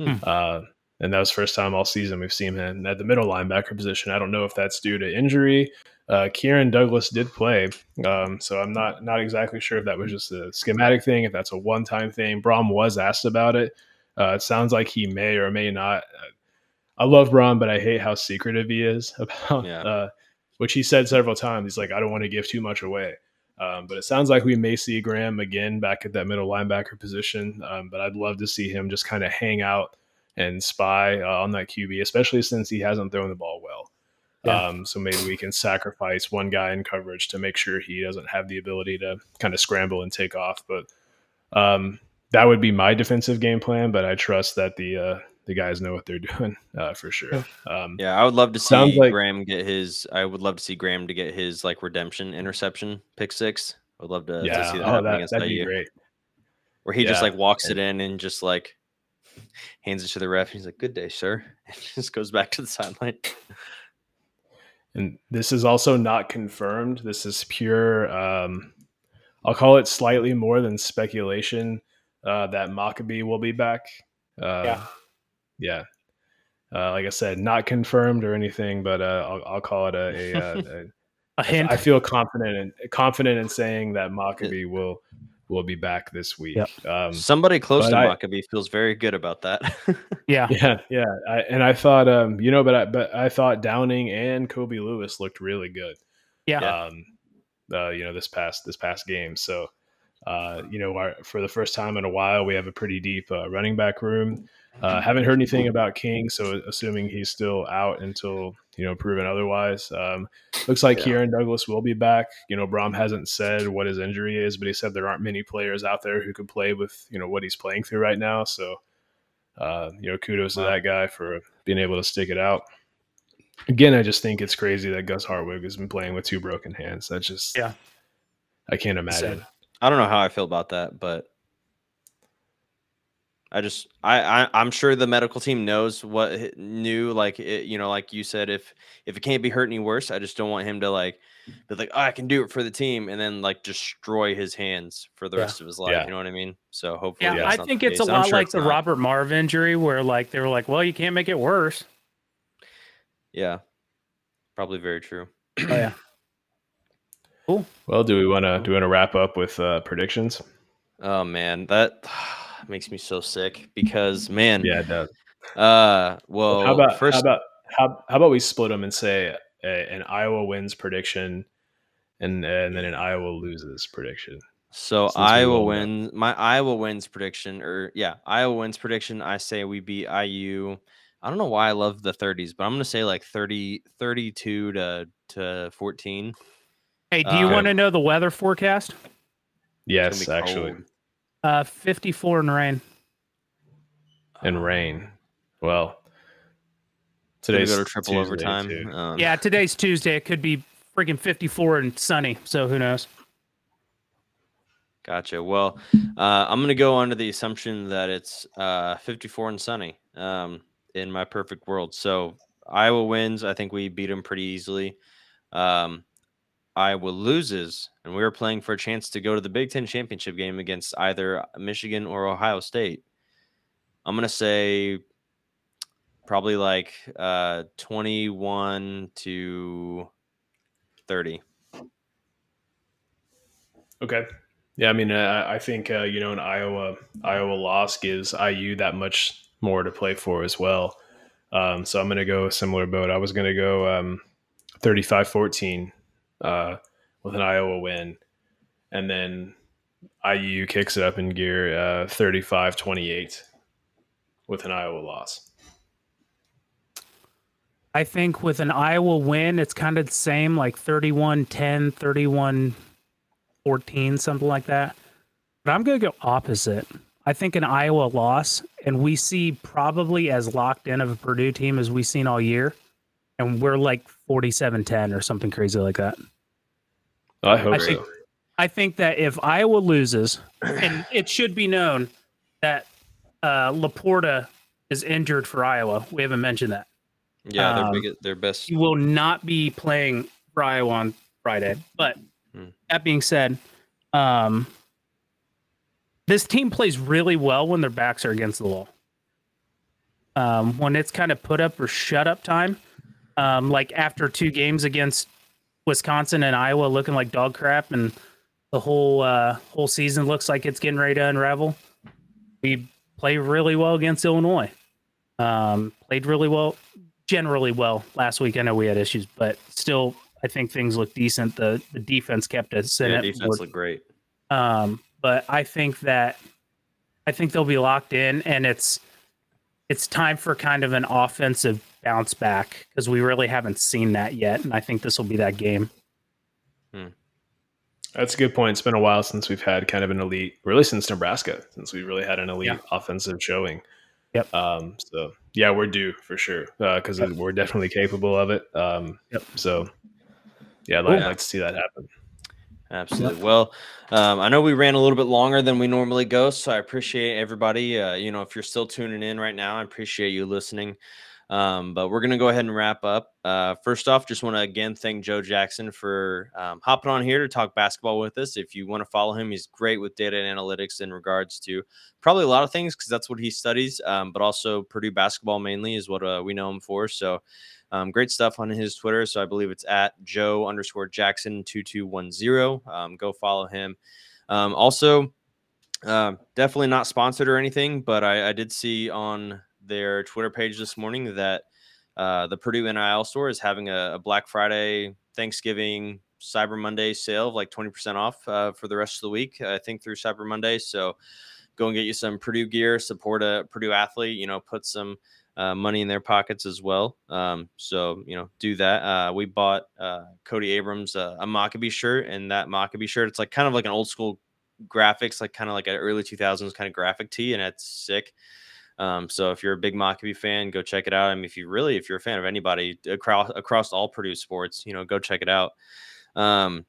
S4: Hmm. Uh, and that was first time all season we've seen him at the middle linebacker position. I don't know if that's due to injury. Uh, Kieran Douglas did play, um, so I'm not not exactly sure if that was just a schematic thing, if that's a one time thing. Brohm was asked about it. Uh, it sounds like he may or may not. I love Brohm, but I hate how secretive he is about, yeah. uh, which he said several times. He's like, I don't want to give too much away. Um, but it sounds like we may see Graham again back at that middle linebacker position. Um, but I'd love to see him just kind of hang out and spy uh, on that QB, especially since he hasn't thrown the ball well. Yeah. Um, so maybe we can sacrifice one guy in coverage to make sure he doesn't have the ability to kind of scramble and take off. But um, that would be my defensive game plan. But I trust that the uh, the guys know what they're doing uh, for sure.
S1: Um, yeah, I would love to see like, Graham get his. I would love to see Graham to get his like redemption interception pick six. I would love to,
S4: yeah,
S1: to see
S4: that oh, that, that'd be great.
S1: Where he yeah. just like walks it in and just like hands it to the ref. He's like, "Good day, sir," and just goes back to the sideline.
S4: And this is also not confirmed. This is pure. Um, I'll call it slightly more than speculation uh, that Mockobee will be back. Uh, yeah, yeah. Uh, like I said, not confirmed or anything, but uh, I'll, I'll, call it a, a, uh, a,
S3: a hint.
S4: I feel confident in confident in saying that Mockobee will will be back this week. Yep.
S1: Um, Somebody close to I, Mockobee feels very good about that.
S3: yeah,
S4: yeah, yeah. I, and I thought, um, you know, but I, but I thought Downing and Kobe Lewis looked really good.
S3: Yeah.
S4: Um, uh, you know, this past this past game. So, uh, you know, our, for the first time in a while, we have a pretty deep uh, running back room. Uh, haven't heard anything about King, so assuming he's still out until you know proven otherwise. Um, looks like yeah. Kieran Douglas will be back. You know, Brohm hasn't said what his injury is, but he said there aren't many players out there who could play with you know what he's playing through right now. So, uh, you know, kudos wow. to that guy for being able to stick it out. Again, I just think it's crazy that Gus Hartwig has been playing with two broken hands. That's just
S3: yeah,
S4: I can't imagine.
S1: I don't know how I feel about that, but I just I, I am sure the medical team knows what knew like it, you know like you said if if it can't be hurt any worse I just don't want him to like be like oh, I can do it for the team and then like destroy his hands for the yeah. rest of his life yeah. you know what I mean? So hopefully
S3: yeah I think it's a lot sure like the not. Robert Marve injury where like they were like well you can't make it worse.
S1: Yeah. Probably very true.
S3: Oh yeah.
S4: Cool. Well do we want to do we want to wrap up with uh predictions?
S1: Oh man that makes me so sick because man,
S4: yeah, it does.
S1: Uh, well,
S4: how about first, how about how, how about we split them and say a, an Iowa wins prediction, and and then an Iowa loses prediction.
S1: So Since Iowa wins. My Iowa wins prediction, or yeah, Iowa wins prediction. I say we beat IU. I don't know why I love the 30s, but I'm going to say like 30, 32 to to 14.
S3: Hey, do you um, want to know the weather forecast?
S4: Yes, actually.
S3: Uh, 54 in rain.
S4: And rain. Well,
S1: today's go to triple Tuesday overtime.
S3: Um, yeah, today's Tuesday. It could be freaking 54 and sunny. So who knows?
S1: Gotcha. Well, uh, I'm going to go under the assumption that it's uh, 54 and sunny um, in my perfect world. So Iowa wins. I think we beat them pretty easily. Um, Iowa loses, and we are playing for a chance to go to the Big Ten championship game against either Michigan or Ohio State. I'm gonna say probably like uh, 21 to 30.
S4: Okay. Yeah, I mean, uh, I think uh, you know an Iowa Iowa loss gives IU that much more to play for as well. Um, so I'm going to go a similar boat. I was going to go um, 35-14 uh, with an Iowa win. And then IU kicks it up in gear uh, 35 28 with an Iowa loss.
S3: I think with an Iowa win, it's kind of the same, like 31 10, 31 14, something like that. But I'm going to go opposite. I think an Iowa loss, and we see probably as locked in of a Purdue team as we've seen all year. And we're like 47 10 or something crazy like that.
S4: I hope I
S3: think, so. I think that if Iowa loses, and it should be known that uh, LaPorta is injured for Iowa. We haven't mentioned that.
S1: Yeah, um, their, biggest, their best.
S3: He will not be playing for Iowa on Friday. But hmm. that being said, um, this team plays really well when their backs are against the wall. Um, when it's kind of put up or shut up time, um, like after two games against Wisconsin and Iowa looking like dog crap, and the whole uh, whole season looks like it's getting ready to unravel. We play really well against Illinois. Um, played really well, generally well last week. I know we had issues, but still, I think things look decent. The the defense kept us in
S1: yeah, it. Defense looked great.
S3: Um, but I think that I think they'll be locked in, and it's it's time for kind of an offensive bounce back because we really haven't seen that yet, and I think this will be that game.
S4: Hmm. That's a good point. It's been a while since we've had kind of an elite, really since Nebraska, since we really had an elite yeah. offensive showing.
S3: Yep.
S4: Um, so yeah, we're due for sure because uh, yep. we're definitely capable of it. Um, yep. So yeah, I'd like, like to see that happen.
S1: Absolutely. Yep. Well, um, I know we ran a little bit longer than we normally go, so I appreciate everybody. Uh, you know, if you're still tuning in right now, I appreciate you listening. Um, but we're going to go ahead and wrap up. Uh, first off, just want to again thank Joe Jackson for um, hopping on here to talk basketball with us. If you want to follow him, he's great with data and analytics in regards to probably a lot of things because that's what he studies, um, but also Purdue basketball mainly is what uh, we know him for. So, um, great stuff on his Twitter. So I believe it's at Joe underscore Jackson two two one zero. Um, go follow him. Um, also, uh, definitely not sponsored or anything, but I, I did see on their Twitter page this morning that uh, the Purdue NIL store is having a, a, Black Friday, Thanksgiving, Cyber Monday sale of like 20% off uh, for the rest of the week, I think through Cyber Monday. So go and get you some Purdue gear, support a Purdue athlete, you know, put some uh, money in their pockets as well. Um, so, you know, do that. Uh, we bought uh, Cody Abrams uh, a Mockobee shirt, and that Mockobee shirt, it's like kind of like an old school graphics, like kind of like an early 2000s kind of graphic tee, and it's sick. Um, so if you're a big Mockobee fan, go check it out. I mean, if you really, if you're a fan of anybody across across all Purdue sports, you know, go check it out. Um,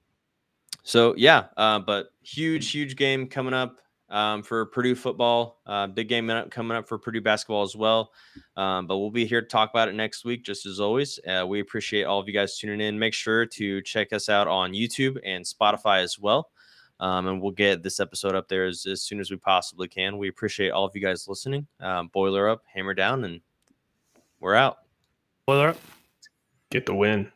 S1: so yeah, uh, but huge, huge game coming up um, for Purdue football. Uh, big game coming up for Purdue basketball as well. Um, but we'll be here to talk about it next week, just as always. Uh, we appreciate all of you guys tuning in. Make sure to check us out on YouTube and Spotify as well. Um, and we'll get this episode up there as, as soon as we possibly can. We appreciate all of you guys listening. Um, boiler up, hammer down, and we're out.
S3: Boiler up.
S4: Get the win.